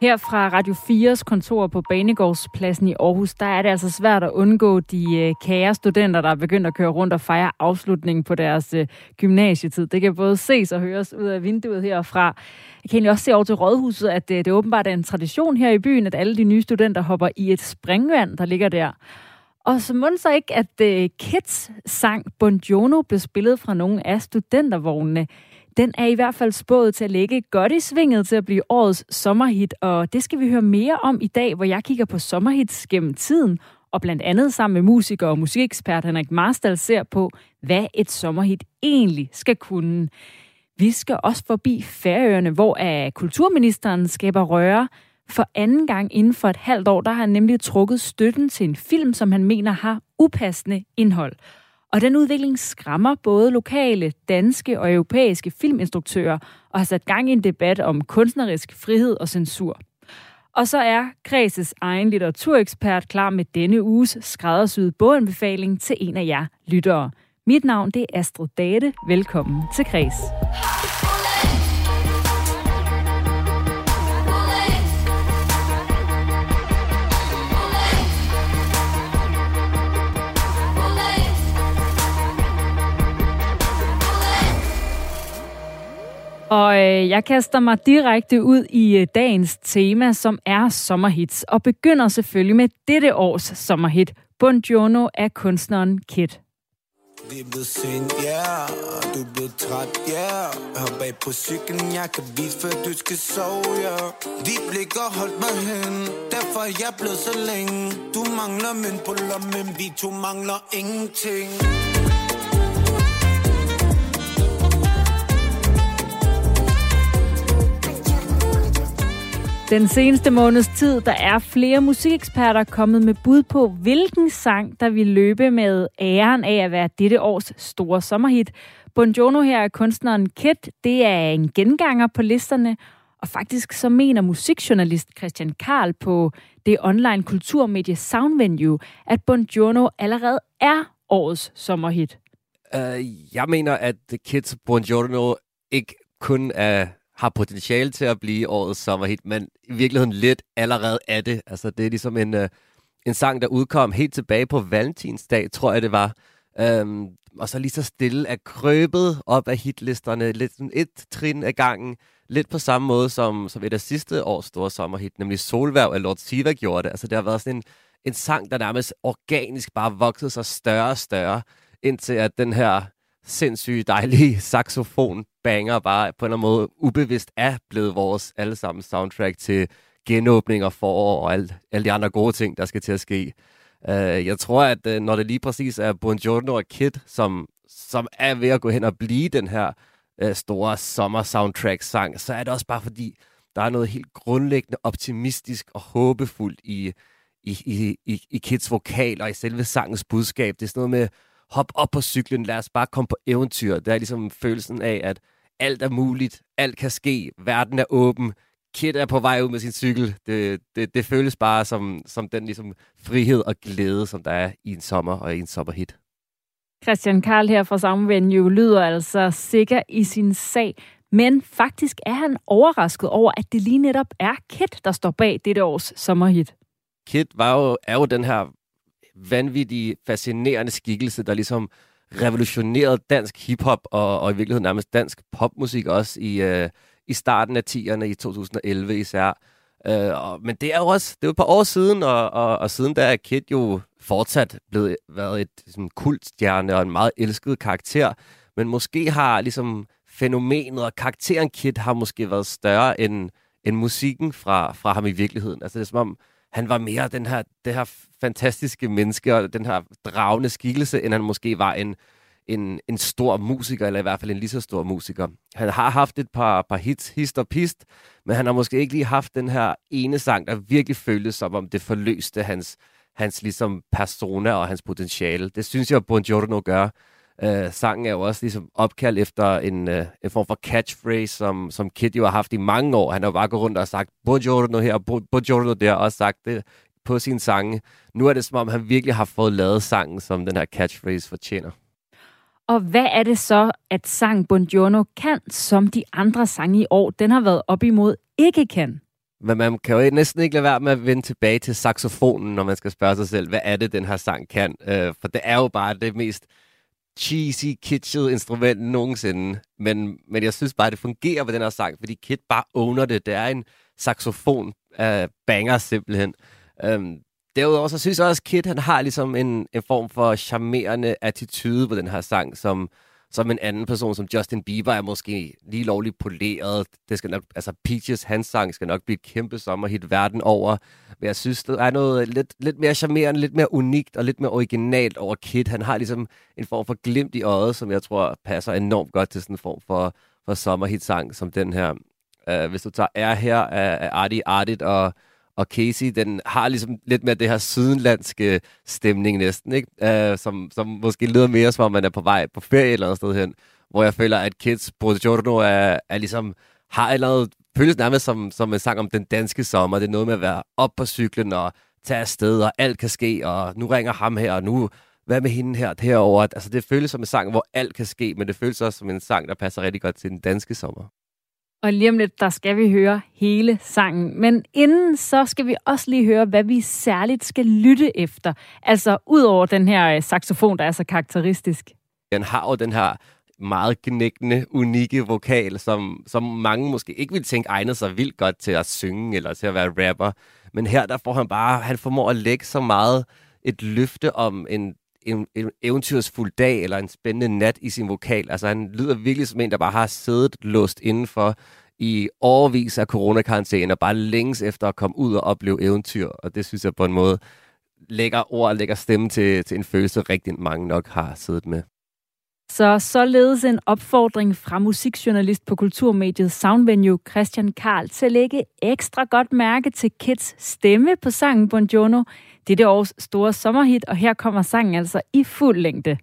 Her fra Radio 4's kontor på Banegårdspladsen i Aarhus, der er det altså svært at undgå de øh, kære studenter, der er begyndt at køre rundt og fejre afslutningen på deres øh, gymnasietid. Det kan både ses og høres ud af vinduet herfra. Jeg kan egentlig også se over til Rådhuset, at det, det åbenbart er en tradition her i byen, at alle de nye studenter hopper i et springvand, der ligger der. Og så må så ikke, at Kids sang Buongiorno blev spillet fra nogle af studentervognene den er i hvert fald spået til at ligge godt i svinget til at blive årets sommerhit, og det skal vi høre mere om i dag, hvor jeg kigger på sommerhits gennem tiden, og blandt andet sammen med musiker og musikekspert Henrik Marstal ser på, hvad et sommerhit egentlig skal kunne. Vi skal også forbi Færøerne, hvor kulturministeren skaber røre. For anden gang inden for et halvt år, der har han nemlig trukket støtten til en film, som han mener har upassende indhold. Og den udvikling skræmmer både lokale, danske og europæiske filminstruktører og har sat gang i en debat om kunstnerisk frihed og censur. Og så er Kreses egen litteraturekspert klar med denne uges skræddersyede boganbefaling til en af jer lyttere. Mit navn det er Astrid Date. Velkommen til Kres. Og øh, jeg kaster mig direkte ud i øh, dagens tema, som er sommerhits, og begynder selvfølgelig med dette års sommerhit, Buongiorno af kunstneren Kit. Vi er blevet sent, ja, yeah. du er blevet træt, ja yeah. Hop bag på cyklen, jeg kan vise, før du skal sove, ja yeah. De har holdt mig hen, derfor er jeg blevet så længe Du mangler mønt på lommen, vi to mangler ingenting Den seneste måneds tid, der er flere musikeksperter kommet med bud på, hvilken sang, der vil løbe med æren af at være dette års store sommerhit. Bonjono her er kunstneren Kit. Det er en genganger på listerne, og faktisk så mener musikjournalist Christian Karl på det online kulturmedie Soundvenue, at Bonjono allerede er årets sommerhit. Uh, jeg mener, at Kids Buongiorno ikke kun er har potentiale til at blive årets sommerhit, men i virkeligheden lidt allerede er det. Altså, det er ligesom en, øh, en sang, der udkom helt tilbage på Valentinsdag, tror jeg det var. Øhm, og så lige så stille er krøbet op af hitlisterne, lidt sådan et trin ad gangen. Lidt på samme måde som, som et af sidste års store sommerhit, nemlig Solværv af Lord Siva gjorde det. Altså, det har været sådan en, en sang, der nærmest organisk bare voksede sig større og større, indtil at den her sindssygt dejlige saxofon banger bare på en eller anden måde ubevidst er blevet vores allesammen soundtrack til genåbning og forår og alt, alle de andre gode ting, der skal til at ske. Uh, jeg tror, at uh, når det lige præcis er Buongiorno og Kid, som, som er ved at gå hen og blive den her uh, store sommer-soundtrack-sang, så er det også bare fordi, der er noget helt grundlæggende optimistisk og håbefuldt i, i, i, i, i Kids vokal og i selve sangens budskab. Det er sådan noget med, hop op på cyklen, lad os bare komme på eventyr. Det er ligesom følelsen af, at alt er muligt, alt kan ske, verden er åben, Kid er på vej ud med sin cykel. Det, det, det føles bare som, som den ligesom frihed og glæde, som der er i en sommer og i en sommerhit. Christian Karl her fra Sammenvenue lyder altså sikker i sin sag, men faktisk er han overrasket over, at det lige netop er Kid, der står bag dette års sommerhit. Kid var jo, er jo den her vanvittige, fascinerende skikkelse, der ligesom revolutionerede dansk hiphop og, og i virkeligheden nærmest dansk popmusik også i, øh, i starten af 10'erne i 2011 især. Øh, og, men det er jo også det er jo et par år siden, og, og, og siden der er Kid jo fortsat blevet været et ligesom, kultstjerne og en meget elsket karakter. Men måske har ligesom fænomenet og karakteren Kid har måske været større end, end musikken fra, fra ham i virkeligheden. Altså det er som om, han var mere den her, det her fantastiske menneske og den her dragende skikkelse, end han måske var en, en, en stor musiker, eller i hvert fald en lige så stor musiker. Han har haft et par, par hits, hist og pist, men han har måske ikke lige haft den her ene sang, der virkelig føltes som om det forløste hans, hans ligesom persona og hans potentiale. Det synes jeg, Buongiorno gør. Øh, sangen er jo også ligesom opkaldt efter en, øh, en form for catchphrase, som, som Kid jo har haft i mange år. Han har jo bare gået rundt og sagt, buongiorno her, buongiorno der, og sagt det på sine sange. Nu er det som om, han virkelig har fået lavet sangen, som den her catchphrase fortjener. Og hvad er det så, at sang Buongiorno kan, som de andre sange i år, den har været op imod, ikke kan? Men man kan jo næsten ikke lade være med at vende tilbage til saxofonen, når man skal spørge sig selv, hvad er det, den her sang kan? Øh, for det er jo bare det mest cheesy, kitschet instrument nogensinde. Men, men jeg synes bare, det fungerer på den her sang, fordi Kit bare owner det. Det er en saxofon uh, banger simpelthen. Um, derudover så synes jeg også, at Kit han har ligesom en, en form for charmerende attitude på den her sang, som, som en anden person, som Justin Bieber, er måske lige lovligt poleret. Det skal nok, altså Peaches, hans sang, skal nok blive et kæmpe sommerhit verden over. Men jeg synes, der er noget lidt, lidt mere charmerende, lidt mere unikt og lidt mere originalt over Kid. Han har ligesom en form for glimt i øjet, som jeg tror passer enormt godt til sådan en form for, for sommerhit-sang som den her. Uh, hvis du tager R her af Artie Artit og og Casey, den har ligesom lidt mere det her sydenlandske stemning næsten, ikke? Uh, som, som måske lyder mere, som om man er på vej på ferie eller andet sted hen, hvor jeg føler, at Kids Buongiorno er, er ligesom, har et eller andet, føles nærmest som, som en sang om den danske sommer. Det er noget med at være op på cyklen og tage afsted, og alt kan ske, og nu ringer ham her, og nu hvad med hende her, herover. Altså, det føles som en sang, hvor alt kan ske, men det føles også som en sang, der passer rigtig godt til den danske sommer. Og lige om lidt, der skal vi høre hele sangen. Men inden, så skal vi også lige høre, hvad vi særligt skal lytte efter. Altså, ud over den her øh, saxofon, der er så karakteristisk. Den har jo den her meget knækkende, unikke vokal, som, som mange måske ikke ville tænke egner sig vildt godt til at synge eller til at være rapper. Men her, der får han bare, han formår at lægge så meget et løfte om en en, en eventyrsfuld dag eller en spændende nat i sin vokal. Altså han lyder virkelig som en, der bare har siddet låst indenfor i overvis af coronakarantæne og bare længes efter at komme ud og opleve eventyr. Og det synes jeg på en måde lægger ord og lægger stemme til, til en følelse, rigtig mange nok har siddet med. Så således en opfordring fra musikjournalist på kulturmediet Soundvenue Christian Karl til at lægge ekstra godt mærke til Kids stemme på sangen Buongiorno. Det er det års store sommerhit, og her kommer sangen altså i fuld længde.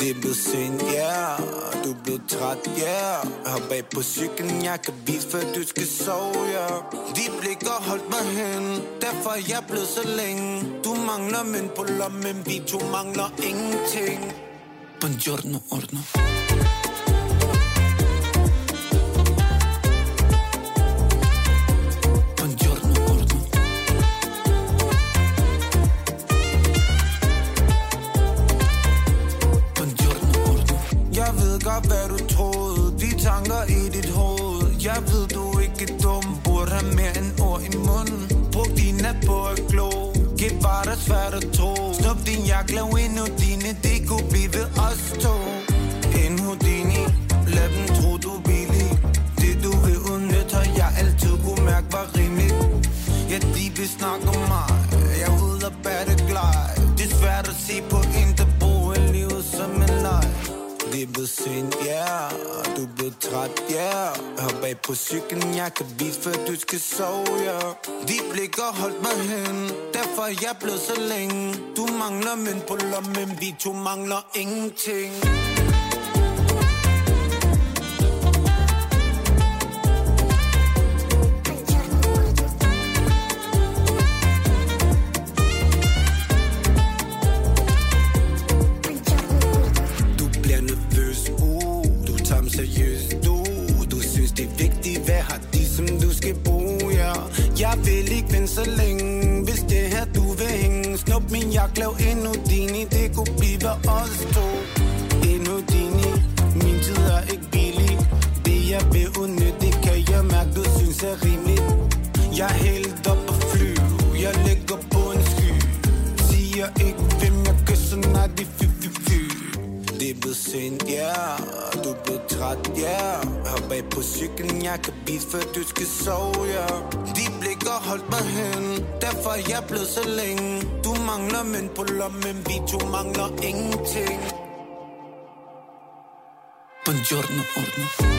Det er blevet sent, yeah du er blevet træt, yeah. Hop af på cyklen, jeg kan vise, før du skal sove, yeah. De blik har holdt mig hen, derfor er jeg blevet så længe Du mangler mænd på lommen, vi to mangler ingenting Buongiorno, ordno godt, hvad du troede. De tanker i dit hoved. Jeg ved, du ikke er dum. Burde have mere end ord i munden. Brug din nat på at glo. Gæt var der svært at tro. Snup din jakke, lav ind dine Det kunne blive ved os to. En Houdini. Lad dem tro, du er billig. Det du vil udnytte Har jeg altid kunne mærke var rimeligt. Ja, de vil snakke om mig. Jeg er ude og bære det glad blevet sent, ja yeah. Du er blevet træt, ja yeah. Hop bag på cyklen, jeg kan vise, før du skal sove, ja yeah. blik blikker holdt mig hen Derfor er jeg blevet så længe Du mangler mænd på lommen Vi to mangler ingenting lav endnu dini Det kunne blive os to Endnu dini Min tid er ikke billig Det jeg vil udnytte Det kan jeg mærke, du synes er rimeligt Jeg er helt op og fly Jeg ligger på en sky Siger ikke, hvem jeg kysser, nej, de fy, fy, fy Det er blevet sent, ja yeah. Du er blevet træt, ja yeah. Hop af på cyklen, jeg kan bide, før du skal sove, ja yeah. De ikke har holdt mig hen. Derfor er jeg blevet så længe. Du mangler mænd på lommen. Vi to mangler ingenting. Buongiorno, ordno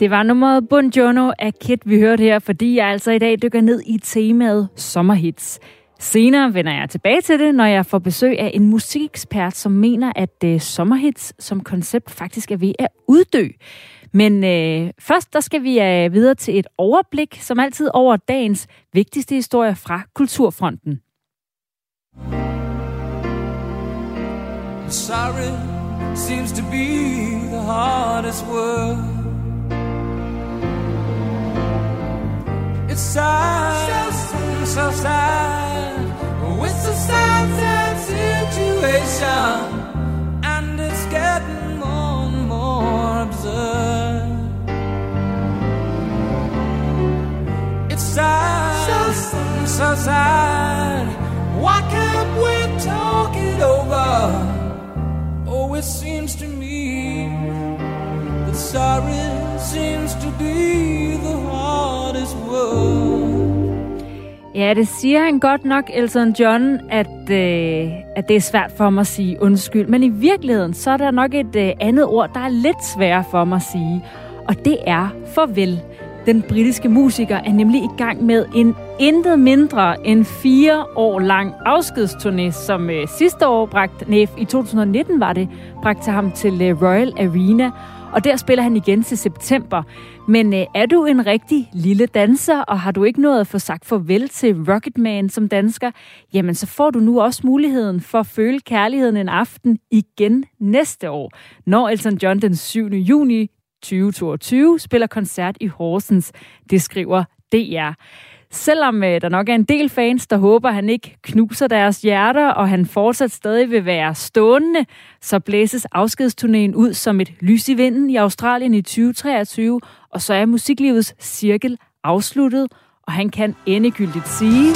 Det var nummeret Buongiorno af Kit, vi hørte her, fordi jeg altså i dag dykker ned i temaet sommerhits. Senere vender jeg tilbage til det, når jeg får besøg af en musikekspert, som mener, at uh, sommerhits som koncept faktisk er ved at uddø. Men uh, først der skal vi uh, videre til et overblik, som altid over dagens vigtigste historier fra Kulturfronten. Sorry seems to be the hardest word It's sad, so, so sad. It's a sad, sad situation, and it's getting more and more absurd. It's sad, so sad. Why can't we talk it over? Oh, it seems to me that sorry seems to be the hardest word. Ja, det siger han godt nok, Elton John, at, øh, at det er svært for mig at sige undskyld. Men i virkeligheden, så er der nok et øh, andet ord, der er lidt sværere for mig at sige. Og det er farvel. Den britiske musiker er nemlig i gang med en intet mindre end fire år lang afskedsturné, som øh, sidste år bragte, nej, i 2019 var det, bragte ham til øh, Royal Arena. Og der spiller han igen til september. Men øh, er du en rigtig lille danser, og har du ikke nået at få sagt farvel til Rocketman som dansker, jamen så får du nu også muligheden for at føle kærligheden en aften igen næste år, når Elton John den 7. juni 2022 spiller koncert i Horsens. Det skriver DR. Selvom øh, der nok er en del fans, der håber, at han ikke knuser deres hjerter, og han fortsat stadig vil være stående, så blæses afskedsturnéen ud som et lys i vinden i Australien i 2023, og så er musiklivets cirkel afsluttet, og han kan endegyldigt sige...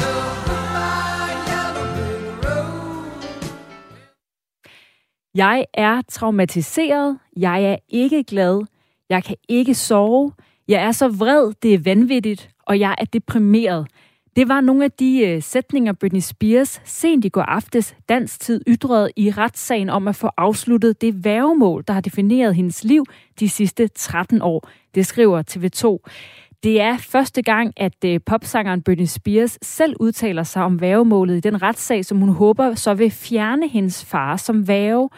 Jeg er traumatiseret, jeg er ikke glad, jeg kan ikke sove, jeg er så vred, det er vanvittigt, og jeg er deprimeret. Det var nogle af de øh, sætninger, Britney Spears sent i går aftes dansk tid ytrede i retssagen om at få afsluttet det værgemål, der har defineret hendes liv de sidste 13 år. Det skriver TV2. Det er første gang, at øh, popsangeren Britney Spears selv udtaler sig om værgemålet i den retssag, som hun håber så vil fjerne hendes far som værge.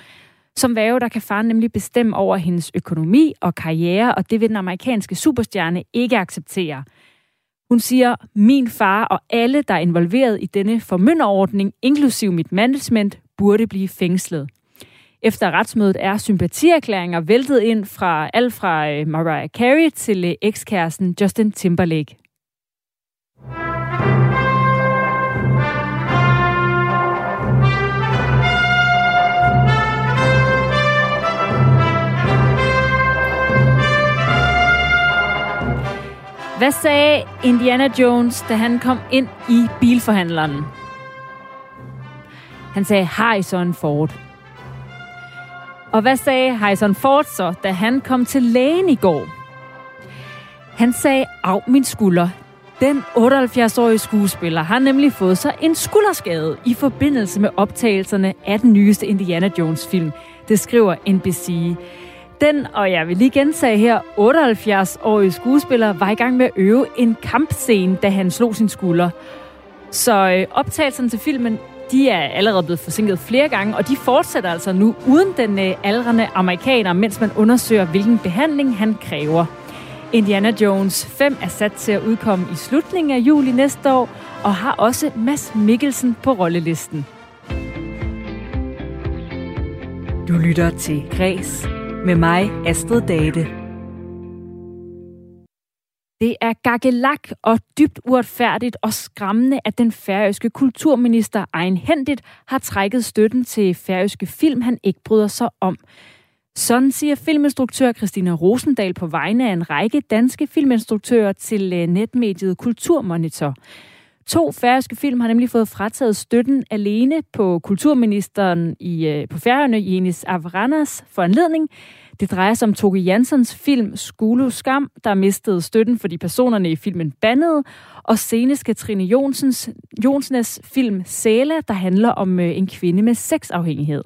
Som værge, der kan faren nemlig bestemme over hendes økonomi og karriere, og det vil den amerikanske superstjerne ikke acceptere. Hun siger, min far og alle, der er involveret i denne formynderordning, inklusiv mit management, burde blive fængslet. Efter retsmødet er sympatierklæringer væltet ind fra alt fra øh, Mariah Carey til øh, ekskæresten Justin Timberlake. Hvad sagde Indiana Jones, da han kom ind i bilforhandleren? Han sagde Harrison Ford. Og hvad sagde Harrison Ford så, da han kom til lægen i går? Han sagde, af min skulder. Den 78-årige skuespiller har nemlig fået sig en skulderskade i forbindelse med optagelserne af den nyeste Indiana Jones film. Det skriver NBC. Den, og jeg vil lige gentage her, 78-årige skuespiller var i gang med at øve en kampscene, da han slog sin skulder. Så øh, optagelserne til filmen, de er allerede blevet forsinket flere gange, og de fortsætter altså nu uden den øh, aldrende amerikaner, mens man undersøger, hvilken behandling han kræver. Indiana Jones 5 er sat til at udkomme i slutningen af juli næste år, og har også Mads Mikkelsen på rollelisten. Du lytter til Græs med mig, Astrid Date. Det er gakkelak og dybt uretfærdigt og skræmmende, at den færøske kulturminister egenhændigt har trækket støtten til færøske film, han ikke bryder sig om. Sådan siger filminstruktør Christina Rosendal på vegne af en række danske filminstruktører til øh, netmediet Kulturmonitor. To færøske film har nemlig fået frataget støtten alene på kulturministeren i, øh, på Færøerne, Jenis Avranas, for anledning. Det drejer sig om Toge Jansons film Skulu Skam, der mistede støtten, fordi personerne i filmen bandede, og senest Katrine Jonsens, Jonsnes film Sæla, der handler om øh, en kvinde med sexafhængighed.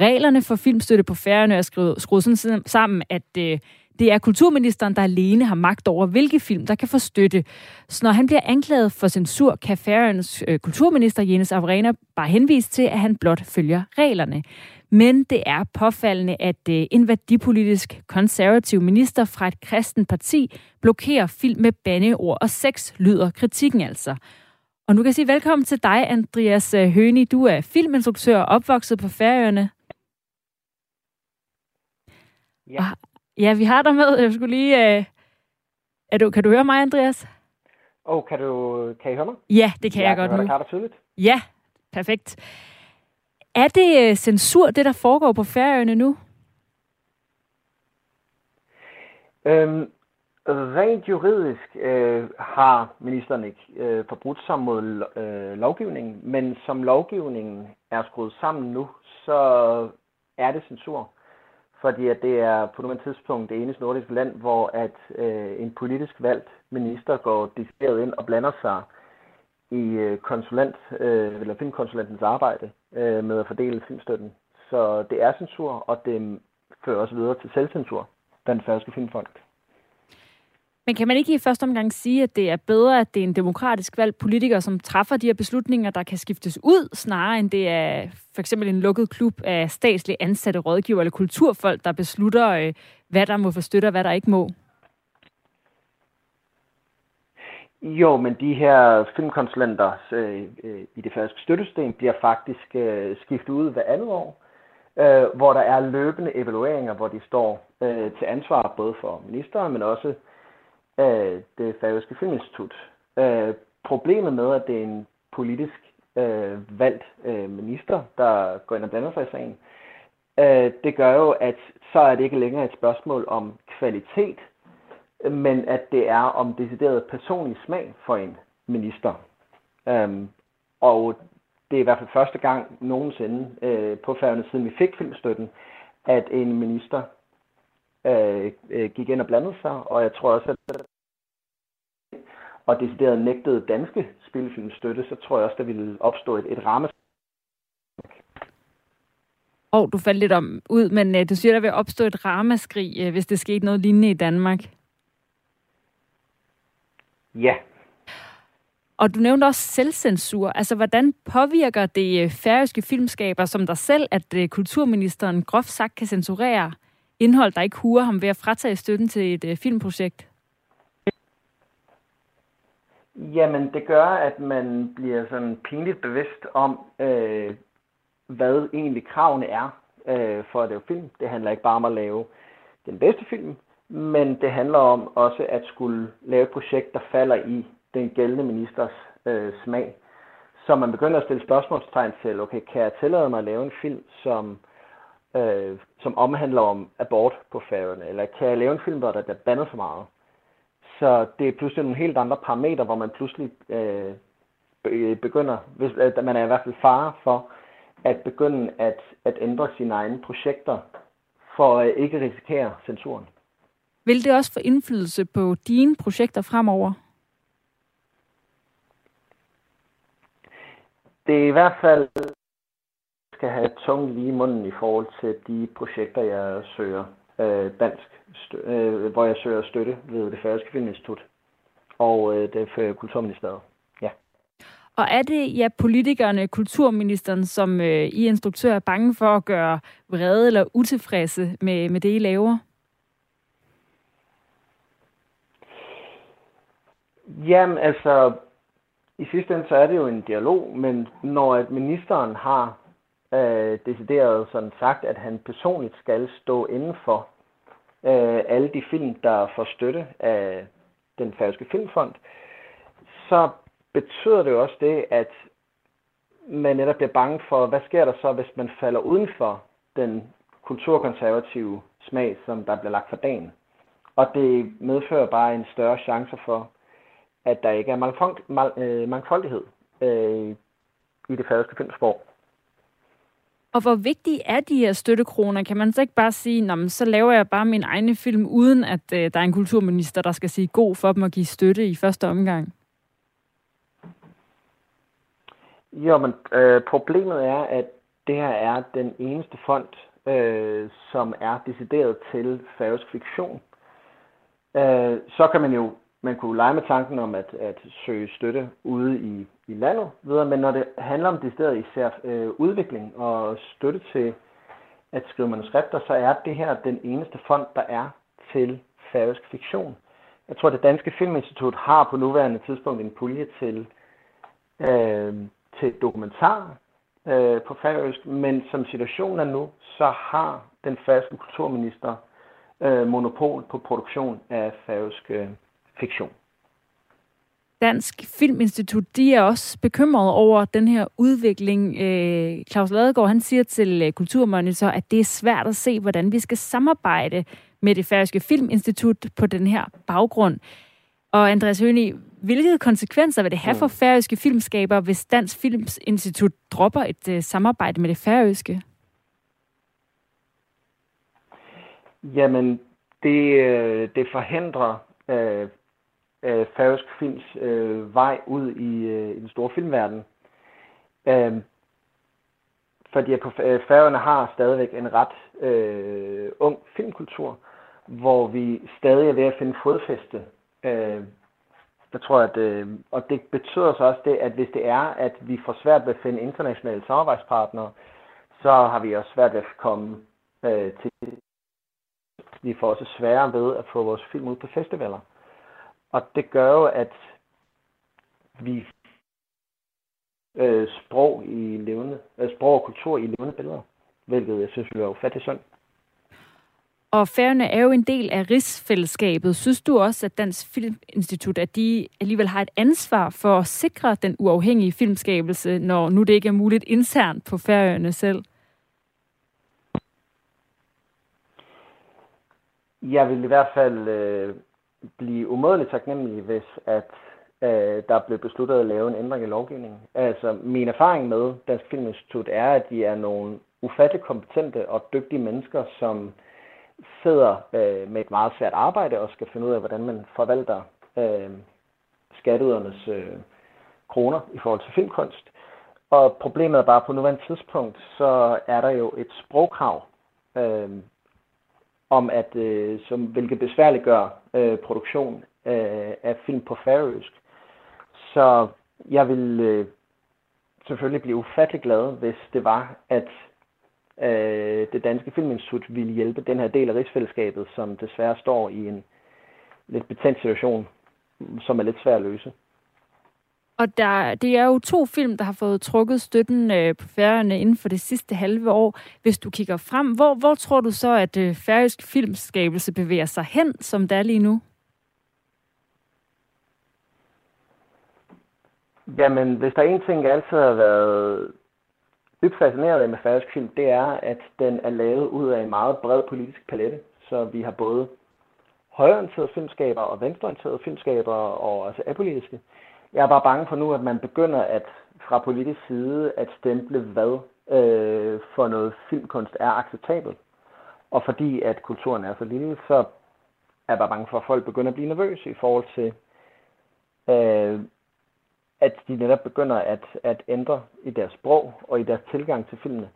Reglerne for filmstøtte på Færøerne er skruet, skruet sådan sammen, at øh, det er kulturministeren, der alene har magt over, hvilke film, der kan få støtte. Så når han bliver anklaget for censur, kan Færøernes øh, kulturminister Jens Avrena bare henvise til, at han blot følger reglerne. Men det er påfaldende, at øh, en værdipolitisk konservativ minister fra et kristen parti blokerer film med bandeord og sex, lyder kritikken altså. Og nu kan jeg sige velkommen til dig, Andreas øh, Høni. Du er filminstruktør og opvokset på Færøerne. Ja. Og, ja, vi har dig med. Jeg skulle lige... Uh... Er du, kan du høre mig, Andreas? Åh, oh, kan, du, kan I høre mig? Ja, det kan ja, jeg godt nu. Det tydeligt. Ja, perfekt. Er det uh, censur, det der foregår på Færøerne nu? Øhm, Rent juridisk øh, har ministeren ikke øh, forbrudt sig mod øh, lovgivningen, men som lovgivningen er skruet sammen nu, så er det censur. Fordi at det er på nuværende tidspunkt det eneste nordiske land, hvor at øh, en politisk valgt minister går decideret ind og blander sig i øh, konsulent, øh, eller filmkonsulentens arbejde øh, med at fordele filmstøtten. Så det er censur, og det fører også videre til selvcensur, blandt færøske filmfolk. Men kan man ikke i første omgang sige, at det er bedre, at det er en demokratisk valgt politiker, som træffer de her beslutninger, der kan skiftes ud, snarere end det er for eksempel en lukket klub af statsligt ansatte rådgiver eller kulturfolk, der beslutter, øh, hvad der må få støtte og hvad der ikke må? Jo, men de her filmkonsulenter øh, øh, i det færøske støttesystem bliver faktisk øh, skiftet ud hver andet år, øh, hvor der er løbende evalueringer, hvor de står øh, til ansvar både for ministeren, men også af det færøske filminstitut. Øh, problemet med, at det er en politisk øh, valgt øh, minister, der går ind og blander sig i sagen, øh, det gør jo, at så er det ikke længere et spørgsmål om kvalitet, men at det er om decideret personlig smag for en minister. Øhm, og det er i hvert fald første gang nogensinde øh, på færgerne, siden vi fik filmstøtten, at en minister øh, øh, gik ind og blandede sig, og jeg tror også, at og decideret nægtede danske spillefilm støtte, så tror jeg også, der ville opstå et, et ramme. Og oh, du faldt lidt om ud, men uh, du siger, der vil opstå et ramaskrig, uh, hvis det skete noget lignende i Danmark. Ja. Og du nævnte også selvcensur. Altså, hvordan påvirker det uh, færøske filmskaber som dig selv, at uh, kulturministeren groft sagt kan censurere indhold, der ikke huer ham ved at fratage støtten til et øh, filmprojekt? Jamen, det gør, at man bliver sådan pinligt bevidst om, øh, hvad egentlig kravene er øh, for at lave film. Det handler ikke bare om at lave den bedste film, men det handler om også at skulle lave et projekt, der falder i den gældende ministers øh, smag. Så man begynder at stille spørgsmålstegn til, okay, kan jeg tillade mig at lave en film, som, øh, som omhandler om abort på færøerne? Eller kan jeg lave en film, hvor der bliver bandet for meget? Så det er pludselig nogle helt andre parametre, hvor man pludselig øh, begynder, hvis, at man er i hvert fald fare for, at begynde at, at ændre sine egne projekter, for at ikke risikere censuren. Vil det også få indflydelse på dine projekter fremover? Det er i hvert fald skal have tung lige i munden i forhold til de projekter, jeg søger øh, dansk, øh, hvor jeg søger støtte ved det færøske filminstitut og øh, det for Kulturministeriet. Ja. Og er det ja, politikerne, kulturministeren, som øh, I instruktør er bange for at gøre vrede eller utilfredse med, med det, I laver? Jamen, altså, i sidste ende så er det jo en dialog, men når at ministeren har øh, decideret sådan sagt, at han personligt skal stå inden for øh, alle de film, der får støtte af den færøske filmfond, så betyder det jo også det, at man netop bliver bange for, hvad sker der så, hvis man falder uden for den kulturkonservative smag, som der bliver lagt for dagen. Og det medfører bare en større chance for, at der ikke er øh, mangfoldighed øh, i det færøske filmsprog. Og hvor vigtige er de her støttekroner? Kan man så ikke bare sige, Nå, så laver jeg bare min egne film, uden at øh, der er en kulturminister, der skal sige god for dem at give støtte i første omgang? Jo, men øh, problemet er, at det her er den eneste fond, øh, som er decideret til færøsk fiktion. Øh, så kan man jo man kunne lege med tanken om at, at søge støtte ude i, i landet videre, men når det handler om det stedet især øh, udvikling og støtte til at skrive manuskripter, så er det her den eneste fond, der er til færøsk fiktion. Jeg tror, at det Danske Filminstitut har på nuværende tidspunkt en pulje til, øh, til dokumentar øh, på færøsk, men som situationen er nu, så har den færøske kulturminister øh, monopol på produktion af færøsk øh, fiktion. Dansk Filminstitut, de er også bekymrede over den her udvikling. Øh, Claus Ladegaard, han siger til øh, Kulturmonitor, at det er svært at se, hvordan vi skal samarbejde med det færøske filminstitut på den her baggrund. Og Andreas Hønig, hvilke konsekvenser vil det have for mm. færøske filmskaber, hvis Dansk Filminstitut dropper et uh, samarbejde med det færøske? Jamen, det, det forhindrer øh, øh, færøsk films øh, vej ud i, øh, i den store filmverden. Øhm, øh, fordi på Færøerne har stadigvæk en ret øh, ung filmkultur, hvor vi stadig er ved at finde fodfæste. Øh, jeg tror, at, øh, og det betyder så også det, at hvis det er, at vi får svært ved at finde internationale samarbejdspartnere, så har vi også svært ved at komme øh, til. Vi får også sværere ved at få vores film ud på festivaler. Og det gør jo, at vi øh, sprog i levende, øh, sprog og kultur i levende billeder, hvilket jeg synes være ufattelig synd. Og færgerne er jo en del af rigsfællesskabet. Synes du også, at Dansk Filminstitut, at de alligevel har et ansvar for at sikre den uafhængige filmskabelse, når nu det ikke er muligt internt på færøerne selv? Jeg vil i hvert fald øh, blive umådeligt taknemmelig, hvis at øh, der blev besluttet at lave en ændring i lovgivningen. Altså, min erfaring med Dansk Filminstitut er, at de er nogle ufattelig kompetente og dygtige mennesker, som sidder øh, med et meget svært arbejde og skal finde ud af, hvordan man forvalter øh, skatteydernes øh, kroner i forhold til filmkunst. Og problemet er bare, på nuværende tidspunkt, så er der jo et sprogkrav, øh, om at, øh, som, hvilket besværliggør øh, produktion øh, af film på færøsk. Så jeg vil øh, selvfølgelig blive ufattelig glad, hvis det var, at øh, det danske filminstitut ville hjælpe den her del af rigsfællesskabet, som desværre står i en lidt betændt situation, som er lidt svær at løse. Og der, det er jo to film, der har fået trukket støtten øh, på færøerne inden for det sidste halve år. Hvis du kigger frem, hvor, hvor tror du så, at øh, færøsk filmskabelse bevæger sig hen, som det er lige nu? Jamen, hvis der er en ting, jeg altid har været dybt fascineret af med færøsk film, det er, at den er lavet ud af en meget bred politisk palette. Så vi har både højorienterede filmskaber og venstreorienterede filmskaber og altså apolitiske. Jeg er bare bange for nu, at man begynder at fra politisk side at stemple, hvad øh, for noget filmkunst er acceptabelt. Og fordi at kulturen er så lille, så er jeg bare bange for, at folk begynder at blive nervøse i forhold til, øh, at de netop begynder at, at ændre i deres sprog og i deres tilgang til filmene,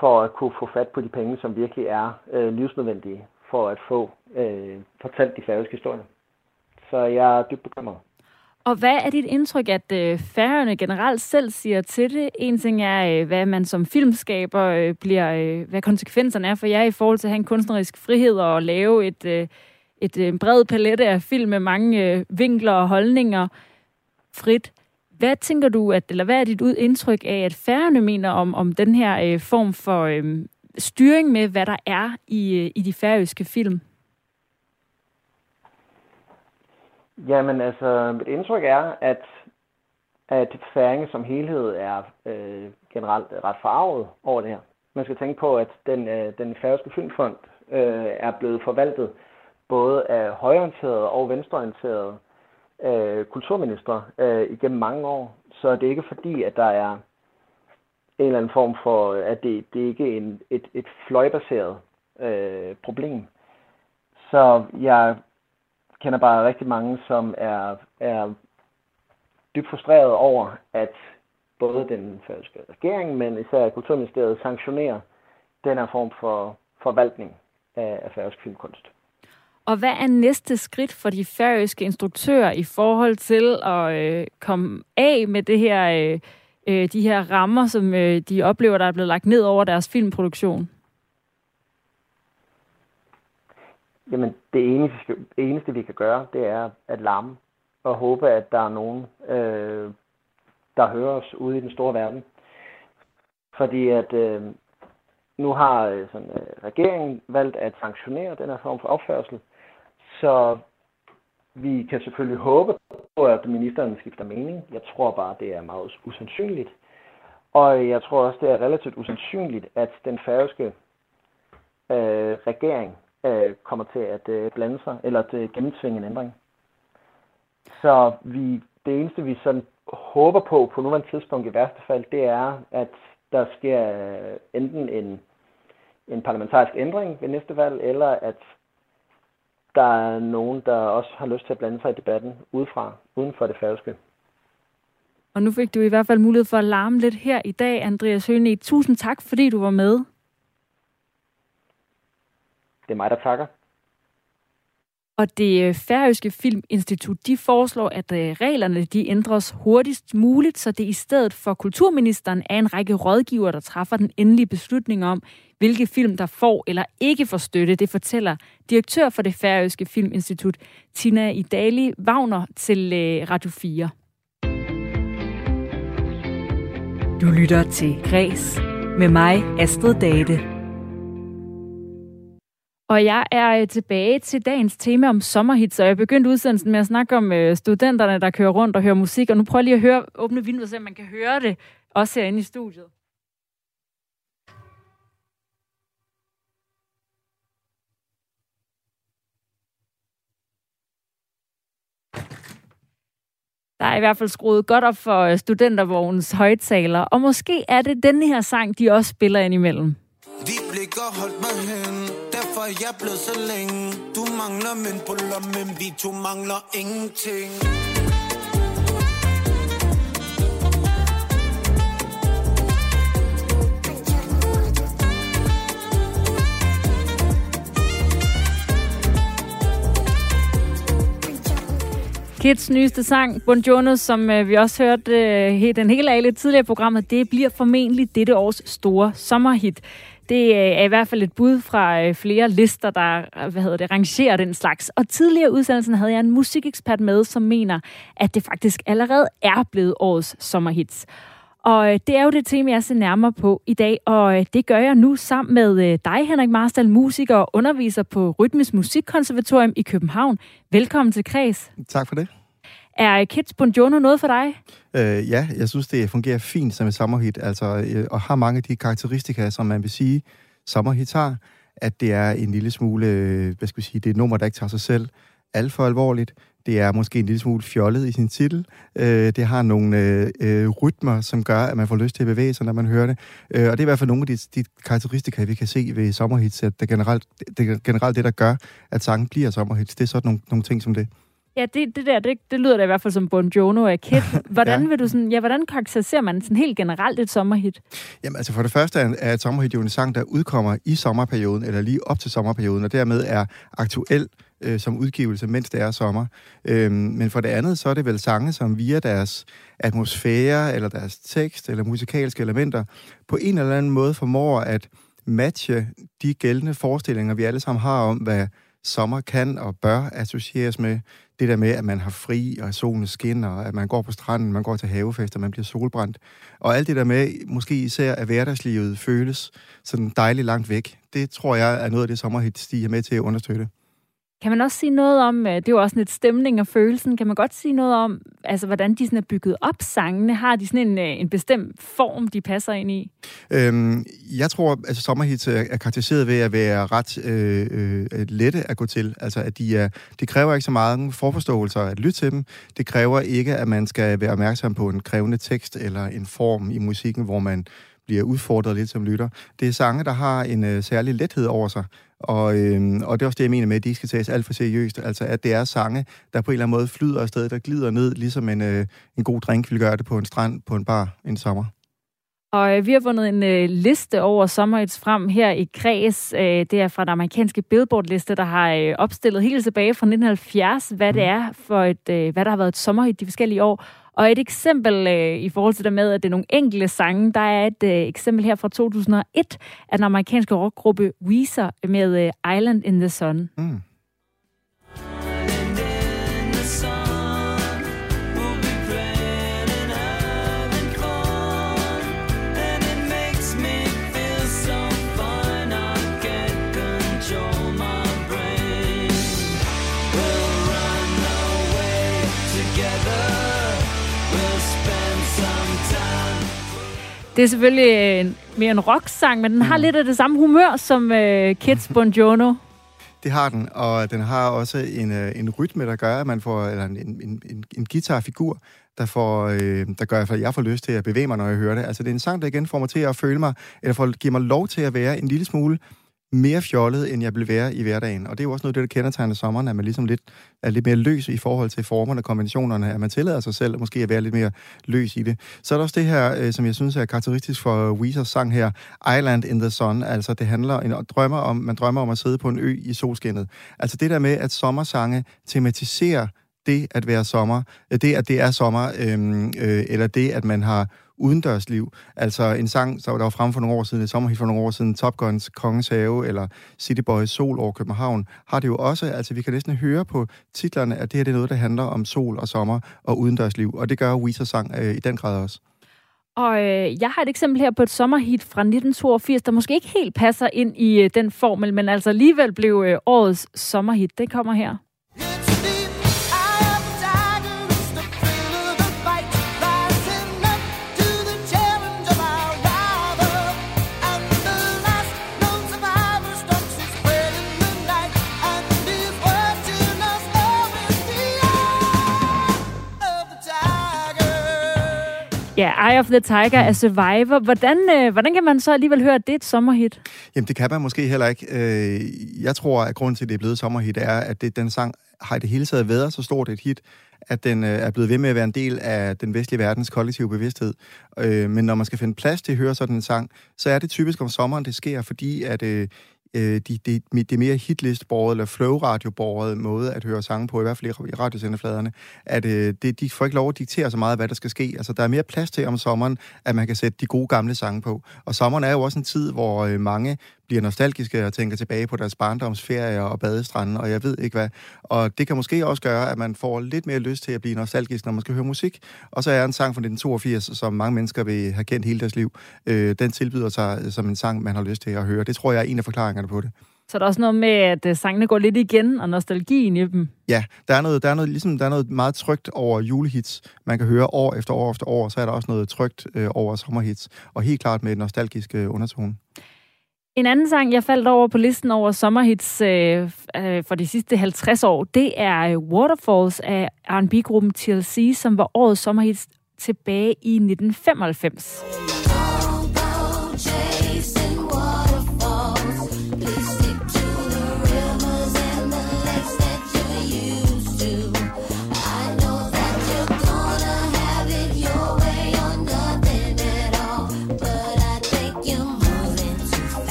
for at kunne få fat på de penge, som virkelig er øh, livsnødvendige for at få øh, fortalt de færøske historier. Så jeg er dybt bekymret. Og hvad er dit indtryk, at øh, færøerne generelt selv siger til det? En ting er, øh, hvad man som filmskaber øh, bliver, øh, hvad konsekvenserne er for jer i forhold til at have en kunstnerisk frihed og lave et, øh, et øh, bred palette af film med mange øh, vinkler og holdninger frit. Hvad tænker du, at, eller hvad er dit indtryk af, at færgerne mener om, om den her øh, form for øh, styring med, hvad der er i, øh, i de færøske film? Jamen altså, mit indtryk er, at, at færinge som helhed er øh, generelt ret farvet over det her. Man skal tænke på, at den, øh, den færøske filmfond øh, er blevet forvaltet både af højorienterede og venstreorienterede øh, kulturminister øh, igennem mange år. Så det er ikke fordi, at der er en eller anden form for, at det, det er ikke en, et, et fløjbaseret øh, problem. Så jeg kender bare rigtig mange, som er, er dybt frustreret over, at både den færøske regering, men især Kulturministeriet sanktionerer den her form for forvaltning af, af færøsk filmkunst. Og hvad er næste skridt for de færøske instruktører i forhold til at øh, komme af med det her, øh, øh, de her rammer, som øh, de oplever, der er blevet lagt ned over deres filmproduktion? Jamen, det eneste, eneste vi kan gøre, det er at larme og håbe, at der er nogen, øh, der hører os ude i den store verden. Fordi at øh, nu har øh, sådan, øh, regeringen valgt at sanktionere den her form for opførsel, så vi kan selvfølgelig håbe på, at ministeren skifter mening. Jeg tror bare, det er meget usandsynligt. Og jeg tror også, det er relativt usandsynligt, at den færøske øh, regering øh, kommer til at øh, blande sig, eller at øh, gennemtvinge en ændring. Så vi, det eneste, vi sådan håber på på nuværende tidspunkt i værste fald, det er, at der sker øh, enten en, en parlamentarisk ændring ved næste valg, eller at der er nogen, der også har lyst til at blande sig i debatten udefra, uden for det færøske. Og nu fik du i hvert fald mulighed for at larme lidt her i dag, Andreas Høne. Tusind tak, fordi du var med. Det er mig, der takker. Og det øh, færøske filminstitut, de foreslår, at øh, reglerne de ændres hurtigst muligt, så det i stedet for kulturministeren er en række rådgiver, der træffer den endelige beslutning om, hvilke film, der får eller ikke får støtte. Det fortæller direktør for det færøske filminstitut, Tina Idali Wagner, til øh, Radio 4. Du lytter til Græs med mig, Astrid Date. Og jeg er øh, tilbage til dagens tema om sommerhits, og jeg begyndte udsendelsen med at snakke om øh, studenterne, der kører rundt og hører musik, og nu prøver jeg lige at høre, åbne vinduet, så man kan høre det, også herinde i studiet. Der er i hvert fald skruet godt op for øh, studentervognens højtaler, og måske er det denne her sang, de også spiller indimellem ikke har holdt mig hen, derfor er jeg blevet så længe. Du mangler min på lommen, vi to mangler ingenting. Kids nyeste sang, Buongiorno, som øh, vi også hørte øh, den hele af lidt tidligere i programmet, det bliver formentlig dette års store sommerhit. Det øh, er i hvert fald et bud fra øh, flere lister, der øh, hvad hedder det, rangerer den slags. Og tidligere udsendelsen havde jeg en musikekspert med, som mener, at det faktisk allerede er blevet årets sommerhits. Og det er jo det tema, jeg ser nærmere på i dag, og det gør jeg nu sammen med dig, Henrik Marstal, musiker og underviser på Rytmisk Musikkonservatorium i København. Velkommen til Kreds. Tak for det. Er Kids Buongiorno noget for dig? Øh, ja, jeg synes, det fungerer fint som et sommerhit, altså, øh, og har mange af de karakteristika, som man vil sige, sommerhit har, at det er en lille smule, øh, hvad skal vi sige, det er et nummer, der ikke tager sig selv alt for alvorligt. Det er måske en lille smule fjollet i sin titel. Øh, det har nogle øh, øh, rytmer, som gør, at man får lyst til at bevæge sig, når man hører det. Øh, og det er i hvert fald nogle af de, de karakteristika, vi kan se ved sommerhits, at det generelt det, generelt det der gør, at sangen bliver sommerhits. Det er sådan nogle, nogle ting som det. Ja, det, det der, det, det lyder da i hvert fald som Buongiorno af Kid. Hvordan ja. vil du sådan, ja, hvordan karakteriserer man sådan helt generelt et sommerhit? Jamen altså for det første er, er et sommerhit jo en sang, der udkommer i sommerperioden, eller lige op til sommerperioden, og dermed er aktuel øh, som udgivelse, mens det er sommer. Øhm, men for det andet, så er det vel sange, som via deres atmosfære, eller deres tekst, eller musikalske elementer, på en eller anden måde formår at matche de gældende forestillinger, vi alle sammen har om, hvad sommer kan og bør associeres med det der med, at man har fri, og solen skinner, og at man går på stranden, man går til havefester, man bliver solbrændt. Og alt det der med, måske især at hverdagslivet føles sådan dejligt langt væk, det tror jeg er noget af det sommerhit, de er med til at understøtte. Kan man også sige noget om, øh, det er jo også lidt stemning og følelsen, kan man godt sige noget om, altså hvordan de sådan er bygget op sangene? Har de sådan en, øh, en bestemt form, de passer ind i? Øhm, jeg tror, at altså, sommerhits er karakteriseret ved at være ret øh, øh, øh, lette at gå til. Altså, at de, er, de kræver ikke så meget forforståelser at lytte til dem. Det kræver ikke, at man skal være opmærksom på en krævende tekst eller en form i musikken, hvor man bliver udfordret lidt som lytter. Det er sange, der har en øh, særlig lethed over sig, og, øh, og det er også det, jeg mener med, at de ikke skal tages alt for seriøst. Altså, at det er sange, der på en eller anden måde flyder afsted, der glider ned, ligesom en, øh, en god drink vil gøre det på en strand på en bar en sommer. Og øh, vi har fundet en øh, liste over sommerhits frem her i Kreds. Øh, det er fra den amerikanske Billboard-liste, der har øh, opstillet helt tilbage fra 1970, hvad det mm. er for et, øh, hvad der har været et sommerhit de forskellige år. Og et eksempel øh, i forhold til det med, at det er nogle enkelte sange, der er et øh, eksempel her fra 2001 af den amerikanske rockgruppe Weezer med øh, Island in the Sun. Mm. Det er selvfølgelig øh, mere en rock-sang, men den har mm. lidt af det samme humør som uh, Kids Buongiorno. Det har den, og den har også en, øh, en rytme, der gør, at man får, eller en, en, en, en guitarfigur, der, får, øh, der gør, at jeg får lyst til at bevæge mig, når jeg hører det. Altså, det er en sang, der igen får mig til at føle mig, eller får, giver mig lov til at være en lille smule mere fjollet, end jeg vil være i hverdagen. Og det er jo også noget af det, der kendetegner sommeren, at man ligesom lidt, er lidt mere løs i forhold til formerne og konventionerne, at man tillader sig selv måske at være lidt mere løs i det. Så er der også det her, øh, som jeg synes er karakteristisk for Weezers sang her, Island in the Sun. Altså det handler, en drømmer om, man drømmer om at sidde på en ø i solskinnet. Altså det der med, at sommersange tematiserer det at være sommer, øh, det at det er sommer, øhm, øh, eller det at man har udendørsliv. Altså en sang, der var frem for nogle år siden, et sommerhit for nogle år siden, Top Guns Kongens Have, eller City Boys Sol over København, har det jo også, altså vi kan næsten høre på titlerne, at det her det er noget, der handler om sol og sommer og udendørsliv, og det gør Weezer sang øh, i den grad også. Og øh, jeg har et eksempel her på et sommerhit fra 1982, der måske ikke helt passer ind i øh, den formel, men altså alligevel blev øh, årets sommerhit. Det kommer her. Ja, Eye of the Tiger er Survivor. Hvordan, øh, hvordan kan man så alligevel høre, at det er et sommerhit? Jamen, det kan man måske heller ikke. Øh, jeg tror, at grunden til, at det er blevet sommerhit, er, at det, den sang har i det hele taget været så stort et hit, at den øh, er blevet ved med at være en del af den vestlige verdens kollektive bevidsthed. Øh, men når man skal finde plads til at høre sådan en sang, så er det typisk om sommeren, det sker, fordi at øh, øh, de, de, de mere hitlistbordet eller flow-radiobordet måde at høre sange på, i hvert fald i radiosenderfladerne, at øh, det, de får ikke lov at diktere så meget, hvad der skal ske. Altså, der er mere plads til om sommeren, at man kan sætte de gode gamle sange på. Og sommeren er jo også en tid, hvor øh, mange bliver nostalgiske og tænker tilbage på deres barndomsferier og badestrande, og jeg ved ikke hvad. Og det kan måske også gøre, at man får lidt mere lyst til at blive nostalgisk, når man skal høre musik. Og så er en sang fra 1982, som mange mennesker vil have kendt hele deres liv. Øh, den tilbyder sig som en sang, man har lyst til at høre. Det tror jeg er en af forklaringerne på det. Så der er også noget med, at øh, sangene går lidt igen, og nostalgien i dem. Ja, der er noget, der er noget, ligesom, der er noget meget trygt over julehits, man kan høre år efter år efter år, så er der også noget trygt øh, over sommerhits, og helt klart med et nostalgisk øh, undertone. En anden sang, jeg faldt over på listen over sommerhits øh, øh, for de sidste 50 år, det er øh, Waterfalls af R&B-gruppen TLC, som var årets sommerhits tilbage i 1995.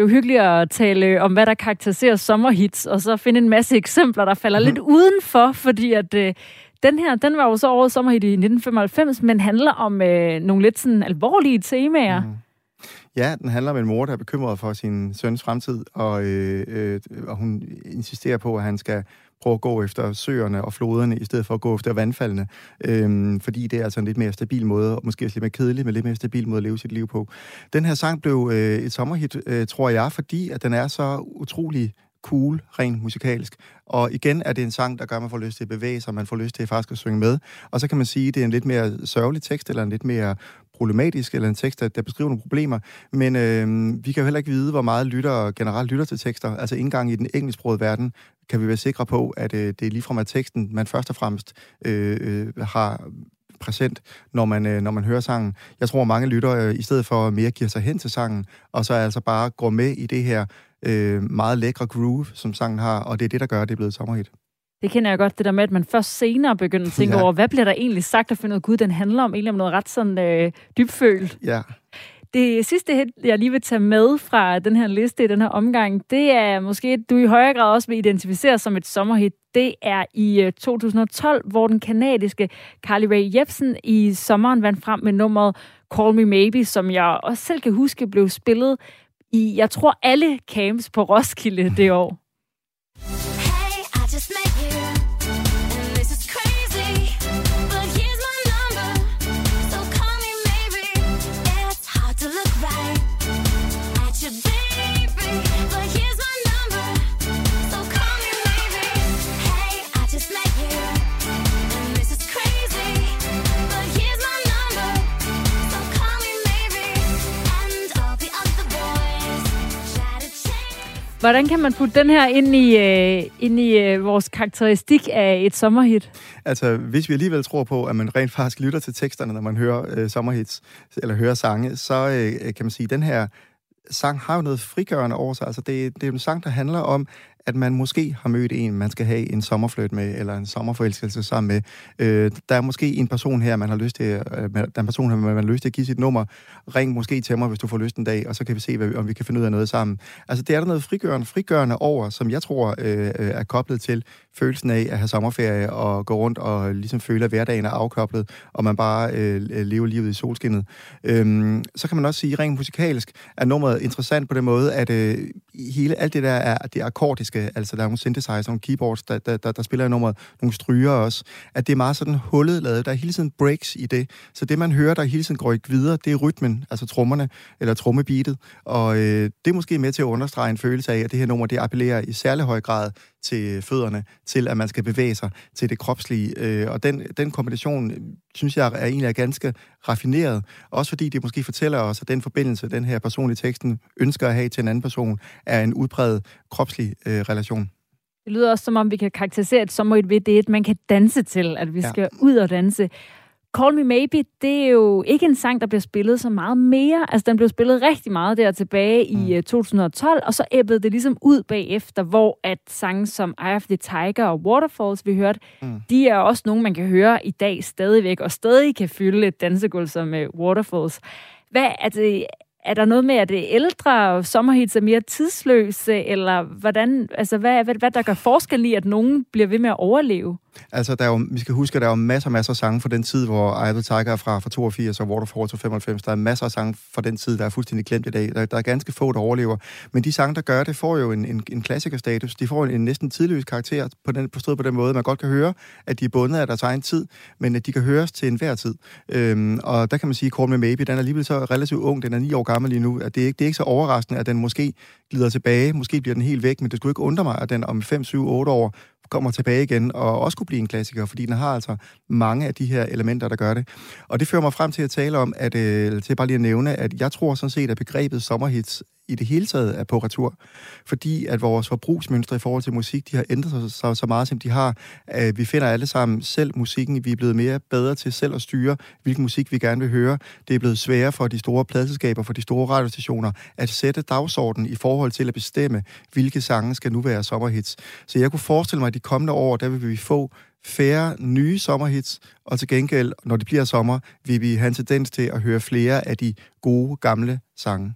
det er jo hyggeligt at tale om, hvad der karakteriserer sommerhits, og så finde en masse eksempler, der falder mm. lidt udenfor, fordi at øh, den her, den var jo så årets sommerhit i 1995, men handler om øh, nogle lidt sådan alvorlige temaer. Mm. Ja, den handler om en mor, der er bekymret for sin søns fremtid, og, øh, øh, og hun insisterer på, at han skal prøve at gå efter søerne og floderne, i stedet for at gå efter vandfaldene. Øhm, fordi det er altså en lidt mere stabil måde, og måske også lidt mere kedelig, men lidt mere stabil måde at leve sit liv på. Den her sang blev øh, et sommerhit, øh, tror jeg, fordi at den er så utrolig cool, rent musikalsk. Og igen er det en sang, der gør, at man får lyst til at bevæge sig, man får lyst til at faktisk at synge med. Og så kan man sige, at det er en lidt mere sørgelig tekst, eller en lidt mere problematisk, eller en tekst, der, der beskriver nogle problemer. Men øh, vi kan jo heller ikke vide, hvor meget lytter generelt lytter til tekster. Altså ikke engang i den engelsksprogede verden kan vi være sikre på, at øh, det er ligefrem af teksten, man først og fremmest øh, øh, har præsent, når man, øh, når man hører sangen. Jeg tror, mange lytter øh, i stedet for mere giver sig hen til sangen, og så altså bare går med i det her øh, meget lækre groove, som sangen har, og det er det, der gør, at det er blevet sommerhit. Det kender jeg godt, det der med, at man først senere begynder at tænke ja. over, hvad bliver der egentlig sagt og finde ud af, gud, den handler om egentlig om noget ret sådan øh, dybfølt. Ja. Det sidste hit, jeg lige vil tage med fra den her liste i den her omgang, det er måske, du i højere grad også vil identificere som et sommerhit. Det er i øh, 2012, hvor den kanadiske Carly Rae Jepsen i sommeren vandt frem med nummeret Call Me Maybe, som jeg også selv kan huske blev spillet i, jeg tror, alle camps på Roskilde det år. Hvordan kan man putte den her ind i, øh, ind i øh, vores karakteristik af et sommerhit? Altså, hvis vi alligevel tror på, at man rent faktisk lytter til teksterne, når man hører øh, sommerhits, eller hører sange, så øh, kan man sige, at den her sang har jo noget frigørende over sig. Altså, det, det er en sang, der handler om, at man måske har mødt en, man skal have en sommerfløjt med, eller en sommerforelskelse sammen med. Øh, der er måske en person her, man har lyst til, øh, der er en person her, man har lyst til at give sit nummer. Ring måske til mig, hvis du får lyst en dag, og så kan vi se, hvad, om vi kan finde ud af noget sammen. Altså, det er der noget frigørende, frigørende over, som jeg tror øh, øh, er koblet til følelsen af at have sommerferie og gå rundt og ligesom føle, at hverdagen er afkoblet, og man bare øh, lever livet i solskinnet. Øhm, så kan man også sige, rent musikalsk er nummeret interessant på den måde, at øh, hele alt det der er det akkordiske, altså der er nogle synthesizer, nogle keyboards, der, der, der, der spiller i nummeret, nogle stryger også, at det er meget sådan hullet lavet. Der er hele tiden breaks i det. Så det, man hører, der hele tiden går ikke videre, det er rytmen, altså trommerne, eller trommebeatet. Og øh, det er måske med til at understrege en følelse af, at det her nummer, det appellerer i særlig høj grad til fødderne, til at man skal bevæge sig til det kropslige. Øh, og den, den kombination, synes jeg, er egentlig ganske raffineret. Også fordi det måske fortæller os, at den forbindelse, den her person i teksten ønsker at have til en anden person, er en udbredt kropslig øh, relation. Det lyder også som om, vi kan karakterisere et sommerhit ved, det er, at man kan danse til, at vi ja. skal ud og danse. Call Me Maybe, det er jo ikke en sang, der bliver spillet så meget mere. Altså, den blev spillet rigtig meget der tilbage i mm. 2012, øh, og så æbbede det ligesom ud bagefter, hvor at sange som Eye of the Tiger og Waterfalls, vi hørte, mm. de er også nogle, man kan høre i dag stadigvæk, og stadig kan fylde et dansegulv som uh, Waterfalls. Hvad, altså, er der noget med, at det ældre sommerhits er mere tidsløse, eller hvordan, altså hvad, hvad, hvad der gør forskel i, at nogen bliver ved med at overleve? Altså, der er jo, vi skal huske, at der er jo masser og masser af sange fra den tid, hvor Idle Tiger er fra, fra 82 og Waterfall til 95. Der er masser af sange fra den tid, der er fuldstændig glemt i dag. Der, der er ganske få, der overlever. Men de sange, der gør det, får jo en, en, en klassikerstatus. De får en, en næsten tidløs karakter, på den, forstået på den måde, man godt kan høre, at de er bundet af deres egen tid, men at de kan høres til enhver tid. Øhm, og der kan man sige, Call Me Maybe, den er alligevel så relativt ung, den er ni år gammel lige nu, at det ikke, det er ikke så overraskende, at den måske glider tilbage, måske bliver den helt væk, men det skulle ikke undre mig, at den om 5, 7, 8 år kommer tilbage igen, og også kunne blive en klassiker, fordi den har altså mange af de her elementer, der gør det. Og det fører mig frem til at tale om, at, øh, til bare lige at nævne, at jeg tror sådan set, at begrebet sommerhits i det hele taget er på retur, fordi at vores forbrugsmønstre i forhold til musik, de har ændret sig så, meget, som de har. Øh, vi finder alle sammen selv musikken, vi er blevet mere bedre til selv at styre, hvilken musik vi gerne vil høre. Det er blevet sværere for de store pladselskaber, for de store radiostationer, at sætte dagsordenen i forhold til at bestemme, hvilke sange skal nu være sommerhits. Så jeg kunne forestille mig, at de kommende år, der vil vi få færre nye sommerhits, og til gengæld, når det bliver sommer, vil vi have en tendens til at høre flere af de gode, gamle sange.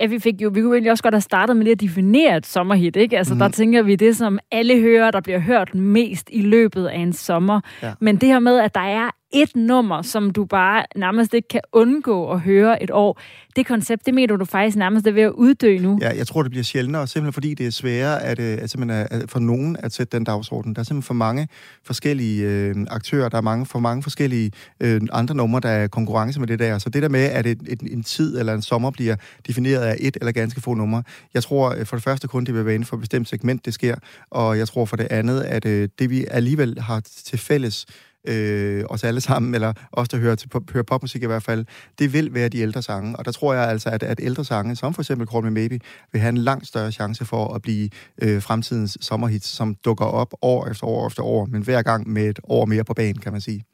Ja, vi fik jo, vi kunne egentlig også godt have startet med det at definere et sommerhit, ikke? Altså, mm. der tænker vi det, som alle hører, der bliver hørt mest i løbet af en sommer. Ja. Men det her med, at der er et nummer, som du bare nærmest ikke kan undgå at høre et år. Det koncept, det mener du faktisk nærmest er ved at uddø nu? Ja, jeg tror, det bliver sjældnere, simpelthen fordi det er sværere at, øh, at, simpelthen øh, at for nogen at sætte den dagsorden. Der er simpelthen for mange forskellige øh, aktører, der er mange, for mange forskellige øh, andre numre, der er konkurrence med det der. Så det der med, at et, et, en tid eller en sommer bliver defineret af et eller ganske få numre, jeg tror øh, for det første kun, det vil være inden for et bestemt segment, det sker, og jeg tror for det andet, at øh, det vi alligevel har til fælles, øh, os alle sammen, eller os, der hører, til, hører popmusik i hvert fald, det vil være de ældre sange. Og der tror jeg altså, at, at ældre sange, som for eksempel Call Me Maybe, vil have en langt større chance for at blive øh, fremtidens sommerhits, som dukker op år efter år efter år, men hver gang med et år mere på banen, kan man sige.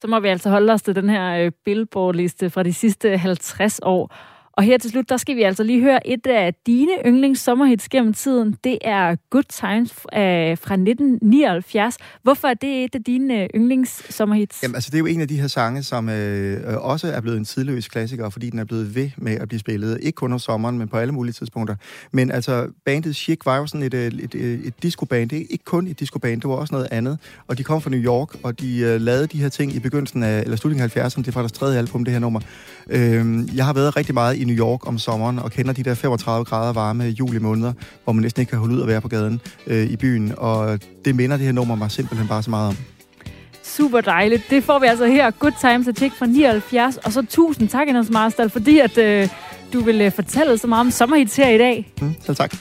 Så må vi altså holde os til den her øh, Billboard-liste fra de sidste 50 år. Og her til slut, der skal vi altså lige høre et af dine yndlings sommerhits gennem tiden. Det er Good Times øh, fra 1979. Hvorfor er det et af dine øh, yndlings sommerhits? Jamen, altså det er jo en af de her sange, som øh, øh, også er blevet en tidløs klassiker, fordi den er blevet ved med at blive spillet. Ikke kun om sommeren, men på alle mulige tidspunkter. Men altså, bandet Chic var jo sådan et, øh, et, et, et discoband. Det er ikke kun et discoband, det var også noget andet. Og de kom fra New York, og de øh, lavede de her ting i begyndelsen af, eller slutningen af 70'erne. Det fra deres tredje album, det her nummer. Øh, jeg har været rigtig meget i New York om sommeren, og kender de der 35 grader varme juli måneder, hvor man næsten ikke kan holde ud at være på gaden øh, i byen. Og det minder det her nummer mig simpelthen bare så meget om. Super dejligt. Det får vi altså her. Good Times a Tick fra 79. Og så tusind tak, Anders Marstal, fordi at, øh, du vil øh, fortælle så meget om sommerhits her i dag. Mm, selv tak.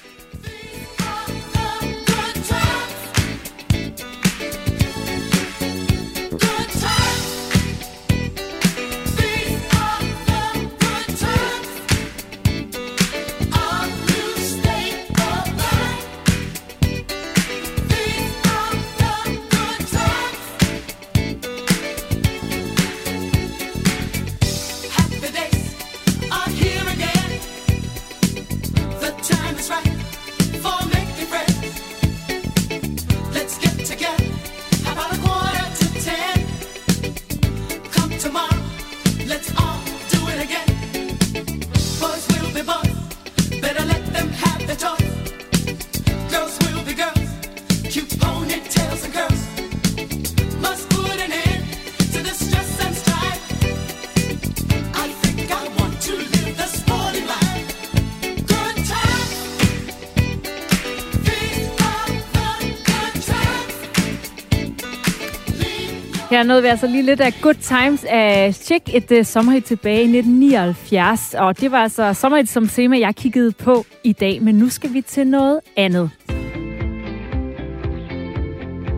Her nåede vi altså lige lidt af Good Times af Check et uh, sommerhit tilbage i 1979. Og det var altså sommerhit som tema, jeg kiggede på i dag. Men nu skal vi til noget andet.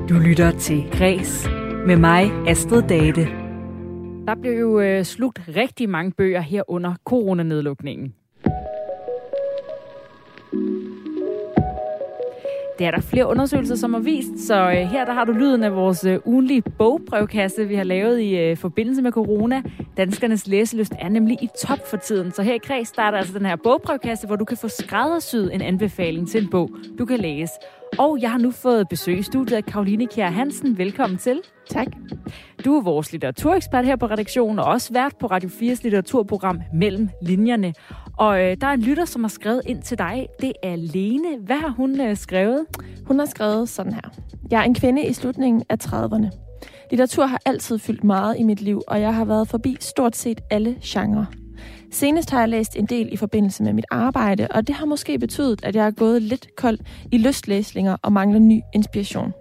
Du lytter til Græs med mig, Astrid Date. Der blev jo uh, slugt rigtig mange bøger her under coronanedlukningen. Det er der flere undersøgelser, som har vist, så øh, her der har du lyden af vores øh, ugenlige bogbrevkasse, vi har lavet i øh, forbindelse med corona. Danskernes læselyst er nemlig i top for tiden, så her i Kreds starter altså den her bogbrevkasse, hvor du kan få skræddersyet en anbefaling til en bog, du kan læse. Og jeg har nu fået besøg i studiet af Karoline Kjær Hansen. Velkommen til. Tak. Du er vores litteraturekspert her på redaktionen, og også vært på Radio 4's litteraturprogram Mellem Linjerne. Og øh, der er en lytter, som har skrevet ind til dig. Det er Lene. Hvad har hun øh, skrevet? Hun har skrevet sådan her. Jeg er en kvinde i slutningen af 30'erne. Litteratur har altid fyldt meget i mit liv, og jeg har været forbi stort set alle genrer. Senest har jeg læst en del i forbindelse med mit arbejde, og det har måske betydet, at jeg er gået lidt kold i lystlæsninger og mangler ny inspiration.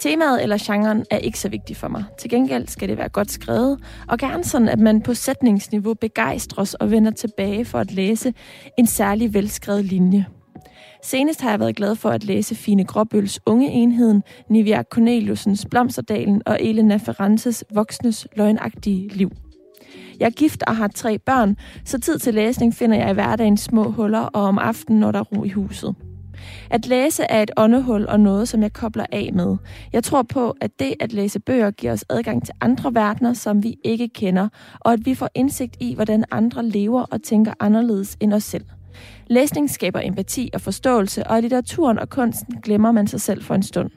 Temaet eller genren er ikke så vigtig for mig. Til gengæld skal det være godt skrevet, og gerne sådan, at man på sætningsniveau begejstres og vender tilbage for at læse en særlig velskrevet linje. Senest har jeg været glad for at læse Fine Gråbøls Unge Enheden, Nivea Corneliusens Blomsterdalen og Elena Ferrantes Voksnes Løgnagtige Liv. Jeg er gift og har tre børn, så tid til læsning finder jeg i hverdagen små huller og om aftenen, når der er ro i huset. At læse er et åndehul og noget, som jeg kobler af med. Jeg tror på, at det at læse bøger giver os adgang til andre verdener, som vi ikke kender, og at vi får indsigt i, hvordan andre lever og tænker anderledes end os selv. Læsning skaber empati og forståelse, og i litteraturen og kunsten glemmer man sig selv for en stund.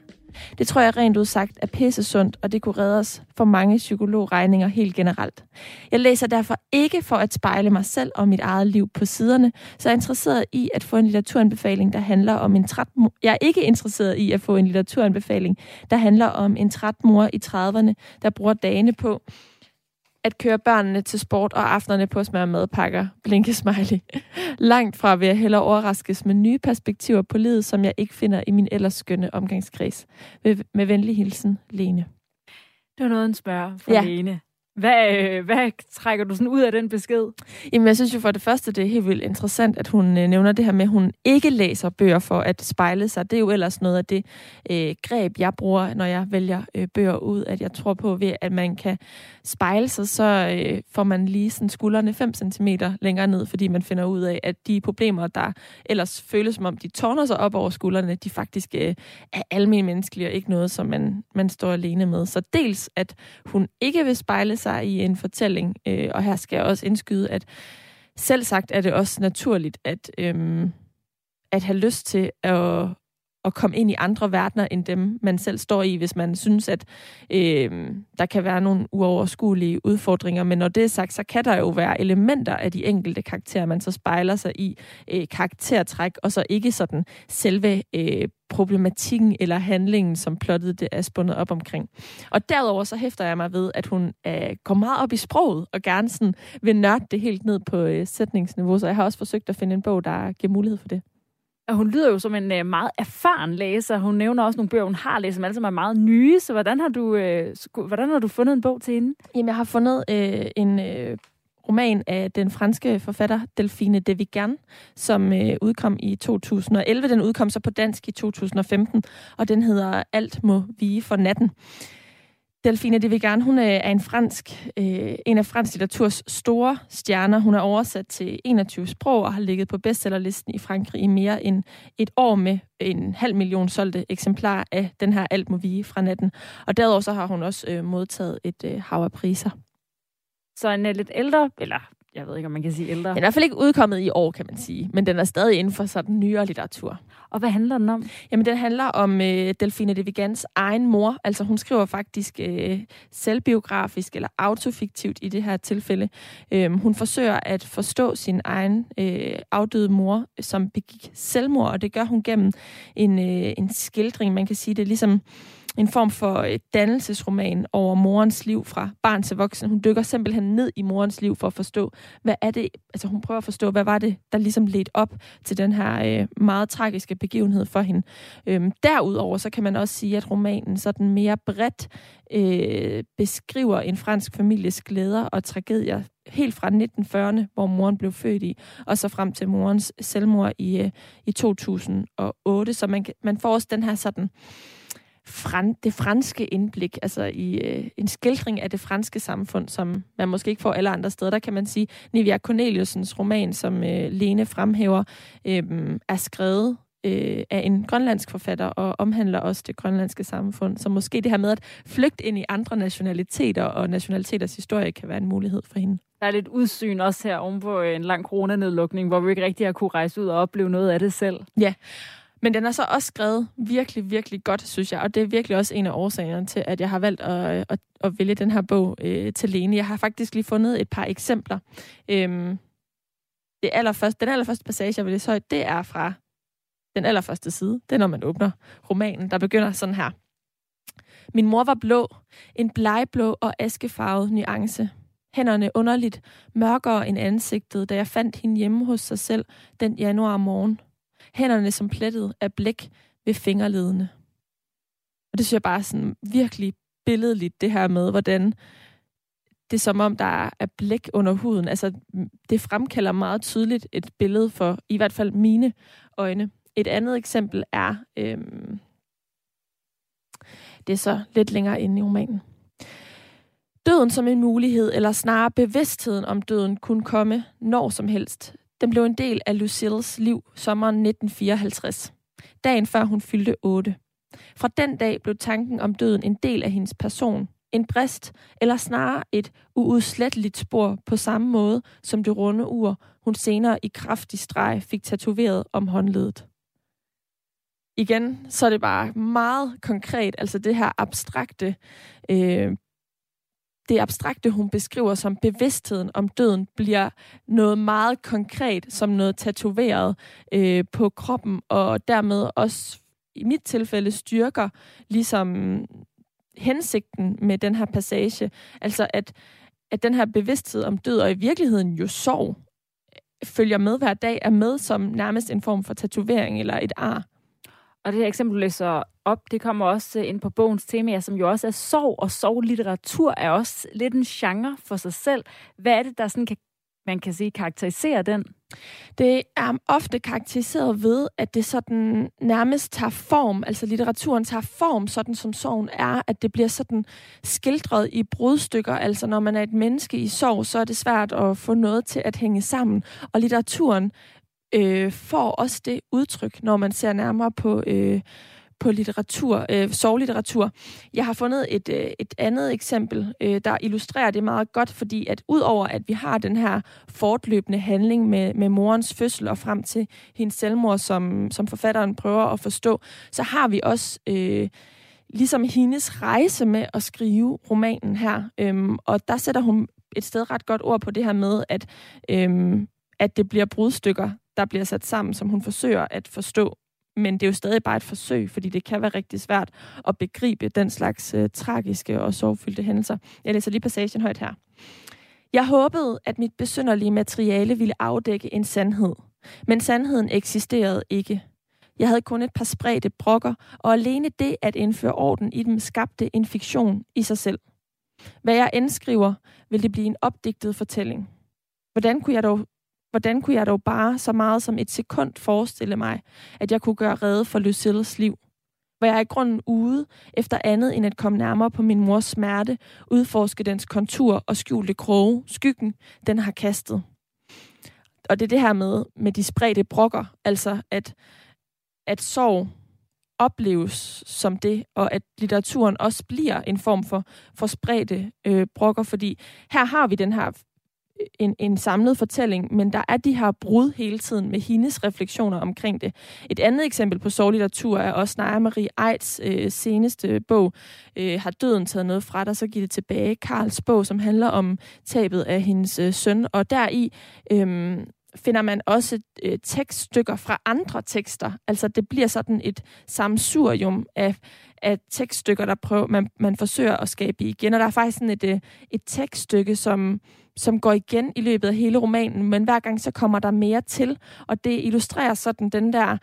Det tror jeg rent udsagt er pisse sundt, og det kunne redde os for mange psykologregninger helt generelt. Jeg læser derfor ikke for at spejle mig selv og mit eget liv på siderne, så jeg er interesseret i at få en litteraturanbefaling, der handler om en træt mor. Jeg er ikke interesseret i at få en litteraturanbefaling, der handler om en træt mor i 30'erne, der bruger dagene på at køre børnene til sport og aftenerne på at smøre madpakker. Blinke smiley. Langt fra vil jeg hellere overraskes med nye perspektiver på livet, som jeg ikke finder i min ellers skønne omgangskreds. Med, med venlig hilsen, Lene. Det var noget en spørg fra ja. Lene. Hvad, øh, hvad trækker du sådan ud af den besked? Jamen, jeg synes jo for det første, det er helt vildt interessant, at hun øh, nævner det her med, at hun ikke læser bøger for at spejle sig. Det er jo ellers noget af det øh, greb, jeg bruger, når jeg vælger øh, bøger ud, at jeg tror på, ved at man kan spejle sig, så øh, får man lige sådan skuldrene 5 cm længere ned, fordi man finder ud af, at de problemer, der ellers føles som om, de tårner sig op over skuldrene, de faktisk øh, er almindelige menneskelige, og ikke noget, som man, man står alene med. Så dels, at hun ikke vil spejle sig i en fortælling. Øh, og her skal jeg også indskyde, at selv sagt er det også naturligt at, øhm, at have lyst til at, at komme ind i andre verdener end dem, man selv står i, hvis man synes, at øh, der kan være nogle uoverskuelige udfordringer. Men når det er sagt, så kan der jo være elementer af de enkelte karakterer, man så spejler sig i øh, karaktertræk, og så ikke sådan selve øh, problematikken eller handlingen, som plottet det er spundet op omkring. Og derudover så hæfter jeg mig ved, at hun øh, går meget op i sproget, og gerne sådan vil nørde det helt ned på øh, sætningsniveau, så jeg har også forsøgt at finde en bog, der giver mulighed for det. Og hun lyder jo som en øh, meget erfaren læser. Hun nævner også nogle bøger, hun har læst, som alle sammen er meget nye. Så hvordan har du, øh, hvordan har du fundet en bog til hende? Jamen, jeg har fundet øh, en øh, roman af den franske forfatter Delphine de Vigan, som øh, udkom i 2011. Den udkom så på dansk i 2015, og den hedder Alt må vige for natten. Delfine de Vigan, hun øh, er en fransk, øh, en af fransk litteraturs store stjerner. Hun er oversat til 21 sprog og har ligget på bestsellerlisten i Frankrig i mere end et år med en halv million solgte eksemplarer af den her Alt må vige fra natten. Og derudover så har hun også øh, modtaget et øh, hav af priser. Så en øh, lidt ældre, eller jeg ved ikke, om man kan sige ældre. Den er i hvert fald ikke udkommet i år, kan man sige, men den er stadig inden for sådan nyere litteratur. Og hvad handler den om? Jamen, den handler om øh, Delfine de Vigans egen mor. Altså, hun skriver faktisk øh, selvbiografisk eller autofiktivt i det her tilfælde. Øh, hun forsøger at forstå sin egen øh, afdøde mor, som begik selvmord, og det gør hun gennem en, øh, en skildring. Man kan sige, det er ligesom en form for et dannelsesroman over morens liv fra barn til voksen. Hun dykker simpelthen ned i morens liv for at forstå, hvad er det, altså hun prøver at forstå, hvad var det, der ligesom ledte op til den her øh, meget tragiske begivenhed for hende. Øhm, derudover så kan man også sige, at romanen sådan mere bredt øh, beskriver en fransk families glæder og tragedier helt fra 1940'erne, hvor moren blev født i, og så frem til morens selvmord i, øh, i 2008. Så man, man får også den her sådan fran, det franske indblik, altså i øh, en skildring af det franske samfund, som man måske ikke får alle andre steder. Der kan man sige, Nivia Corneliusens roman, som øh, Lene fremhæver, øh, er skrevet øh, af en grønlandsk forfatter og omhandler også det grønlandske samfund. Så måske det her med at flygte ind i andre nationaliteter og nationaliteters historie kan være en mulighed for hende. Der er lidt udsyn også her oven på en lang coronanedlukning, hvor vi ikke rigtig har kunne rejse ud og opleve noget af det selv. Ja, men den er så også skrevet virkelig, virkelig godt, synes jeg. Og det er virkelig også en af årsagerne til, at jeg har valgt at, øh, at, at vælge den her bog øh, til Lene. Jeg har faktisk lige fundet et par eksempler. Øhm, det allerførste, den allerførste passage, jeg vil læse højt, det er fra den allerførste side. Det er, når man åbner romanen, der begynder sådan her. Min mor var blå, en blegblå og askefarvet nuance. Hænderne underligt mørkere end ansigtet, da jeg fandt hende hjemme hos sig selv den januar morgen hænderne som plettet af blæk ved fingerledene. Og det synes jeg bare er sådan virkelig billedligt, det her med, hvordan det er som om, der er blæk under huden. Altså, det fremkalder meget tydeligt et billede for i hvert fald mine øjne. Et andet eksempel er, øhm, det er så lidt længere inde i romanen. Døden som en mulighed, eller snarere bevidstheden om døden, kunne komme når som helst. Den blev en del af Lucilles liv sommeren 1954, dagen før hun fyldte 8. Fra den dag blev tanken om døden en del af hendes person, en brist, eller snarere et uudsletteligt spor på samme måde som det runde ur, hun senere i kraftig streg fik tatoveret om håndledet. Igen, så er det bare meget konkret, altså det her abstrakte øh, det abstrakte, hun beskriver som bevidstheden om døden, bliver noget meget konkret, som noget tatoveret øh, på kroppen, og dermed også i mit tilfælde styrker ligesom hensigten med den her passage. Altså at, at den her bevidsthed om død, og i virkeligheden jo sorg, følger med hver dag, er med som nærmest en form for tatovering eller et ar. Og det her eksempel, du læser op, det kommer også øh, ind på bogens tema, som jo også er sorg, og sorglitteratur er også lidt en genre for sig selv. Hvad er det, der sådan kan, man kan sige karakteriserer den? Det er ofte karakteriseret ved, at det sådan nærmest tager form, altså litteraturen tager form, sådan som sorgen er, at det bliver sådan skildret i brudstykker. Altså når man er et menneske i sorg, så er det svært at få noget til at hænge sammen. Og litteraturen øh, får også det udtryk, når man ser nærmere på, øh, på litteratur, øh, sovlitteratur. Jeg har fundet et, øh, et andet eksempel, øh, der illustrerer det meget godt, fordi at udover at vi har den her fortløbende handling med, med morens fødsel og frem til hendes selvmord, som, som forfatteren prøver at forstå, så har vi også... Øh, ligesom hendes rejse med at skrive romanen her. Øhm, og der sætter hun et sted ret godt ord på det her med, at, øhm, at det bliver brudstykker, der bliver sat sammen, som hun forsøger at forstå. Men det er jo stadig bare et forsøg, fordi det kan være rigtig svært at begribe den slags øh, tragiske og sorgfyldte hændelser. Jeg læser lige passagen højt her. Jeg håbede, at mit besynderlige materiale ville afdække en sandhed. Men sandheden eksisterede ikke. Jeg havde kun et par spredte brokker, og alene det at indføre orden i dem skabte en fiktion i sig selv. Hvad jeg end skriver, vil det blive en opdigtet fortælling. Hvordan kunne jeg dog hvordan kunne jeg dog bare så meget som et sekund forestille mig, at jeg kunne gøre redde for Lucilles liv? Hvor jeg i grunden ude efter andet end at komme nærmere på min mors smerte, udforske dens kontur og skjulte kroge, skyggen, den har kastet. Og det er det her med, med de spredte brokker, altså at, at sorg opleves som det, og at litteraturen også bliver en form for, for spredte øh, brokker, fordi her har vi den her en, en samlet fortælling, men der er de her brud hele tiden med hendes refleksioner omkring det. Et andet eksempel på sorglitteratur er også Naja Marie Eids øh, seneste bog, øh, Har døden taget noget fra dig, så giver det tilbage. Karls bog, som handler om tabet af hendes øh, søn, og deri øh, finder man også øh, tekststykker fra andre tekster. Altså det bliver sådan et samsurium af, af tekststykker, der prøver, man, man forsøger at skabe igen. Og der er faktisk sådan et, øh, et tekststykke, som, som går igen i løbet af hele romanen, men hver gang så kommer der mere til, og det illustrerer sådan den der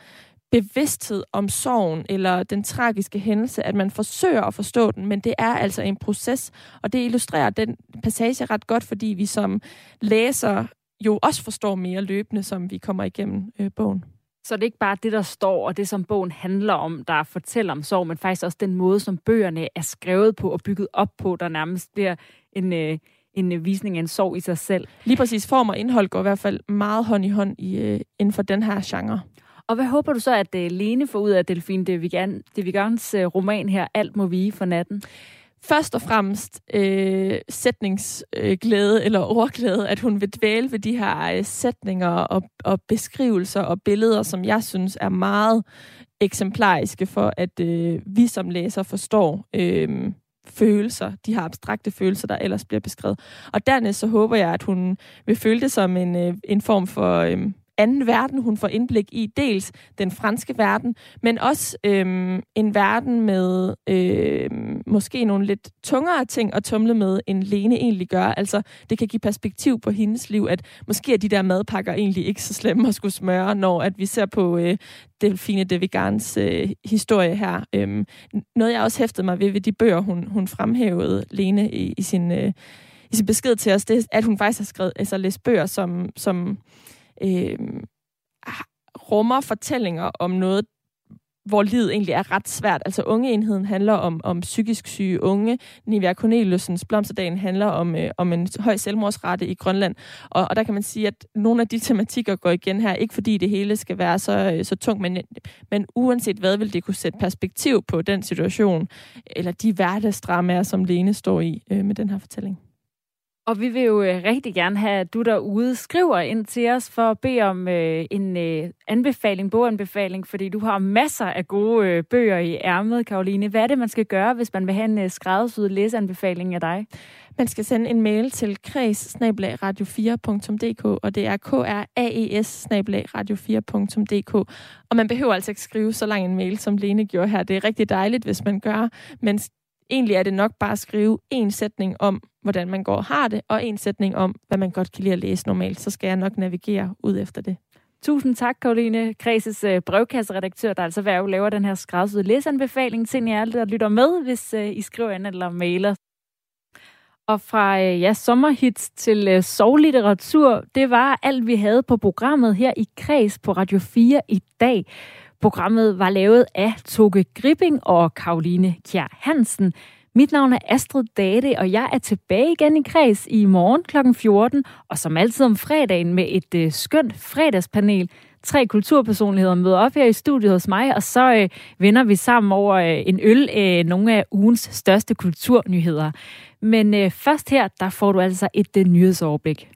bevidsthed om sorgen eller den tragiske hændelse, at man forsøger at forstå den, men det er altså en proces, og det illustrerer den passage ret godt, fordi vi som læser jo også forstår mere løbende, som vi kommer igennem øh, bogen. Så det er ikke bare det, der står, og det, som bogen handler om, der fortæller om sorg, men faktisk også den måde, som bøgerne er skrevet på og bygget op på, der nærmest bliver en, øh, en visning af en sorg i sig selv. Lige præcis form og indhold går i hvert fald meget hånd i hånd i, øh, inden for den her genre. Og hvad håber du så, at uh, Lene får ud af Delfin det vi gerne, det vi uh, roman her, Alt må vige for natten? Først og fremmest øh, sætningsglæde øh, eller ordglæde, at hun vil dvæle ved de her øh, sætninger og, og beskrivelser og billeder, som jeg synes er meget eksemplariske for, at øh, vi som læser forstår øh, følelser, de her abstrakte følelser, der ellers bliver beskrevet. Og dernæst så håber jeg, at hun vil føle det som en, øh, en form for øh, anden verden, hun får indblik i. Dels den franske verden, men også øhm, en verden med øhm, måske nogle lidt tungere ting at tumle med, end Lene egentlig gør. Altså, det kan give perspektiv på hendes liv, at måske er de der madpakker egentlig ikke så slemme at skulle smøre, når at vi ser på øh, Delfine de Vigans øh, historie her. Øhm, noget, jeg også hæftede mig ved ved de bøger, hun, hun fremhævede, Lene, i, i sin... Øh, i sin besked til os, det er, at hun faktisk har skrevet, altså læst bøger, som, som øh, ah, rummer fortællinger om noget, hvor livet egentlig er ret svært. Altså ungeenheden handler om, om psykisk syge unge. Nivea Corneliusens Blomsterdagen handler om, øh, om en høj selvmordsrate i Grønland. Og, og der kan man sige, at nogle af de tematikker går igen her, ikke fordi det hele skal være så, øh, så tungt, men, men uanset hvad vil det kunne sætte perspektiv på den situation, eller de hverdagsdramaer, som Lene står i øh, med den her fortælling. Og vi vil jo øh, rigtig gerne have, at du derude skriver ind til os for at bede om øh, en øh, anbefaling, boganbefaling, fordi du har masser af gode øh, bøger i ærmet, Karoline. Hvad er det, man skal gøre, hvis man vil have en øh, skræddersyet læseanbefaling af dig? Man skal sende en mail til kreds radio4.dk, og det er k r a e s radio4.dk. Og man behøver altså ikke skrive så lang en mail, som Lene gjorde her. Det er rigtig dejligt, hvis man gør, men egentlig er det nok bare at skrive en sætning om, hvordan man går og har det, og en sætning om, hvad man godt kan lide at læse normalt. Så skal jeg nok navigere ud efter det. Tusind tak, Karoline Kreses øh, brevkasseredaktør, der altså hver laver den her skræddersyde læseanbefaling til jer, der lytter med, hvis øh, I skriver ind eller mailer. Og fra øh, ja, sommerhits til øh, sovlitteratur, det var alt, vi havde på programmet her i Kreds på Radio 4 i dag. Programmet var lavet af Toge Gripping og Karoline Kjær Hansen. Mit navn er Astrid Date, og jeg er tilbage igen i kreds i morgen kl. 14, og som altid om fredagen med et øh, skønt fredagspanel. Tre kulturpersonligheder møder op her i studiet hos mig, og så øh, vender vi sammen over øh, en øl øh, nogle af ugens største kulturnyheder. Men øh, først her, der får du altså et øh, nyhedsoverblik.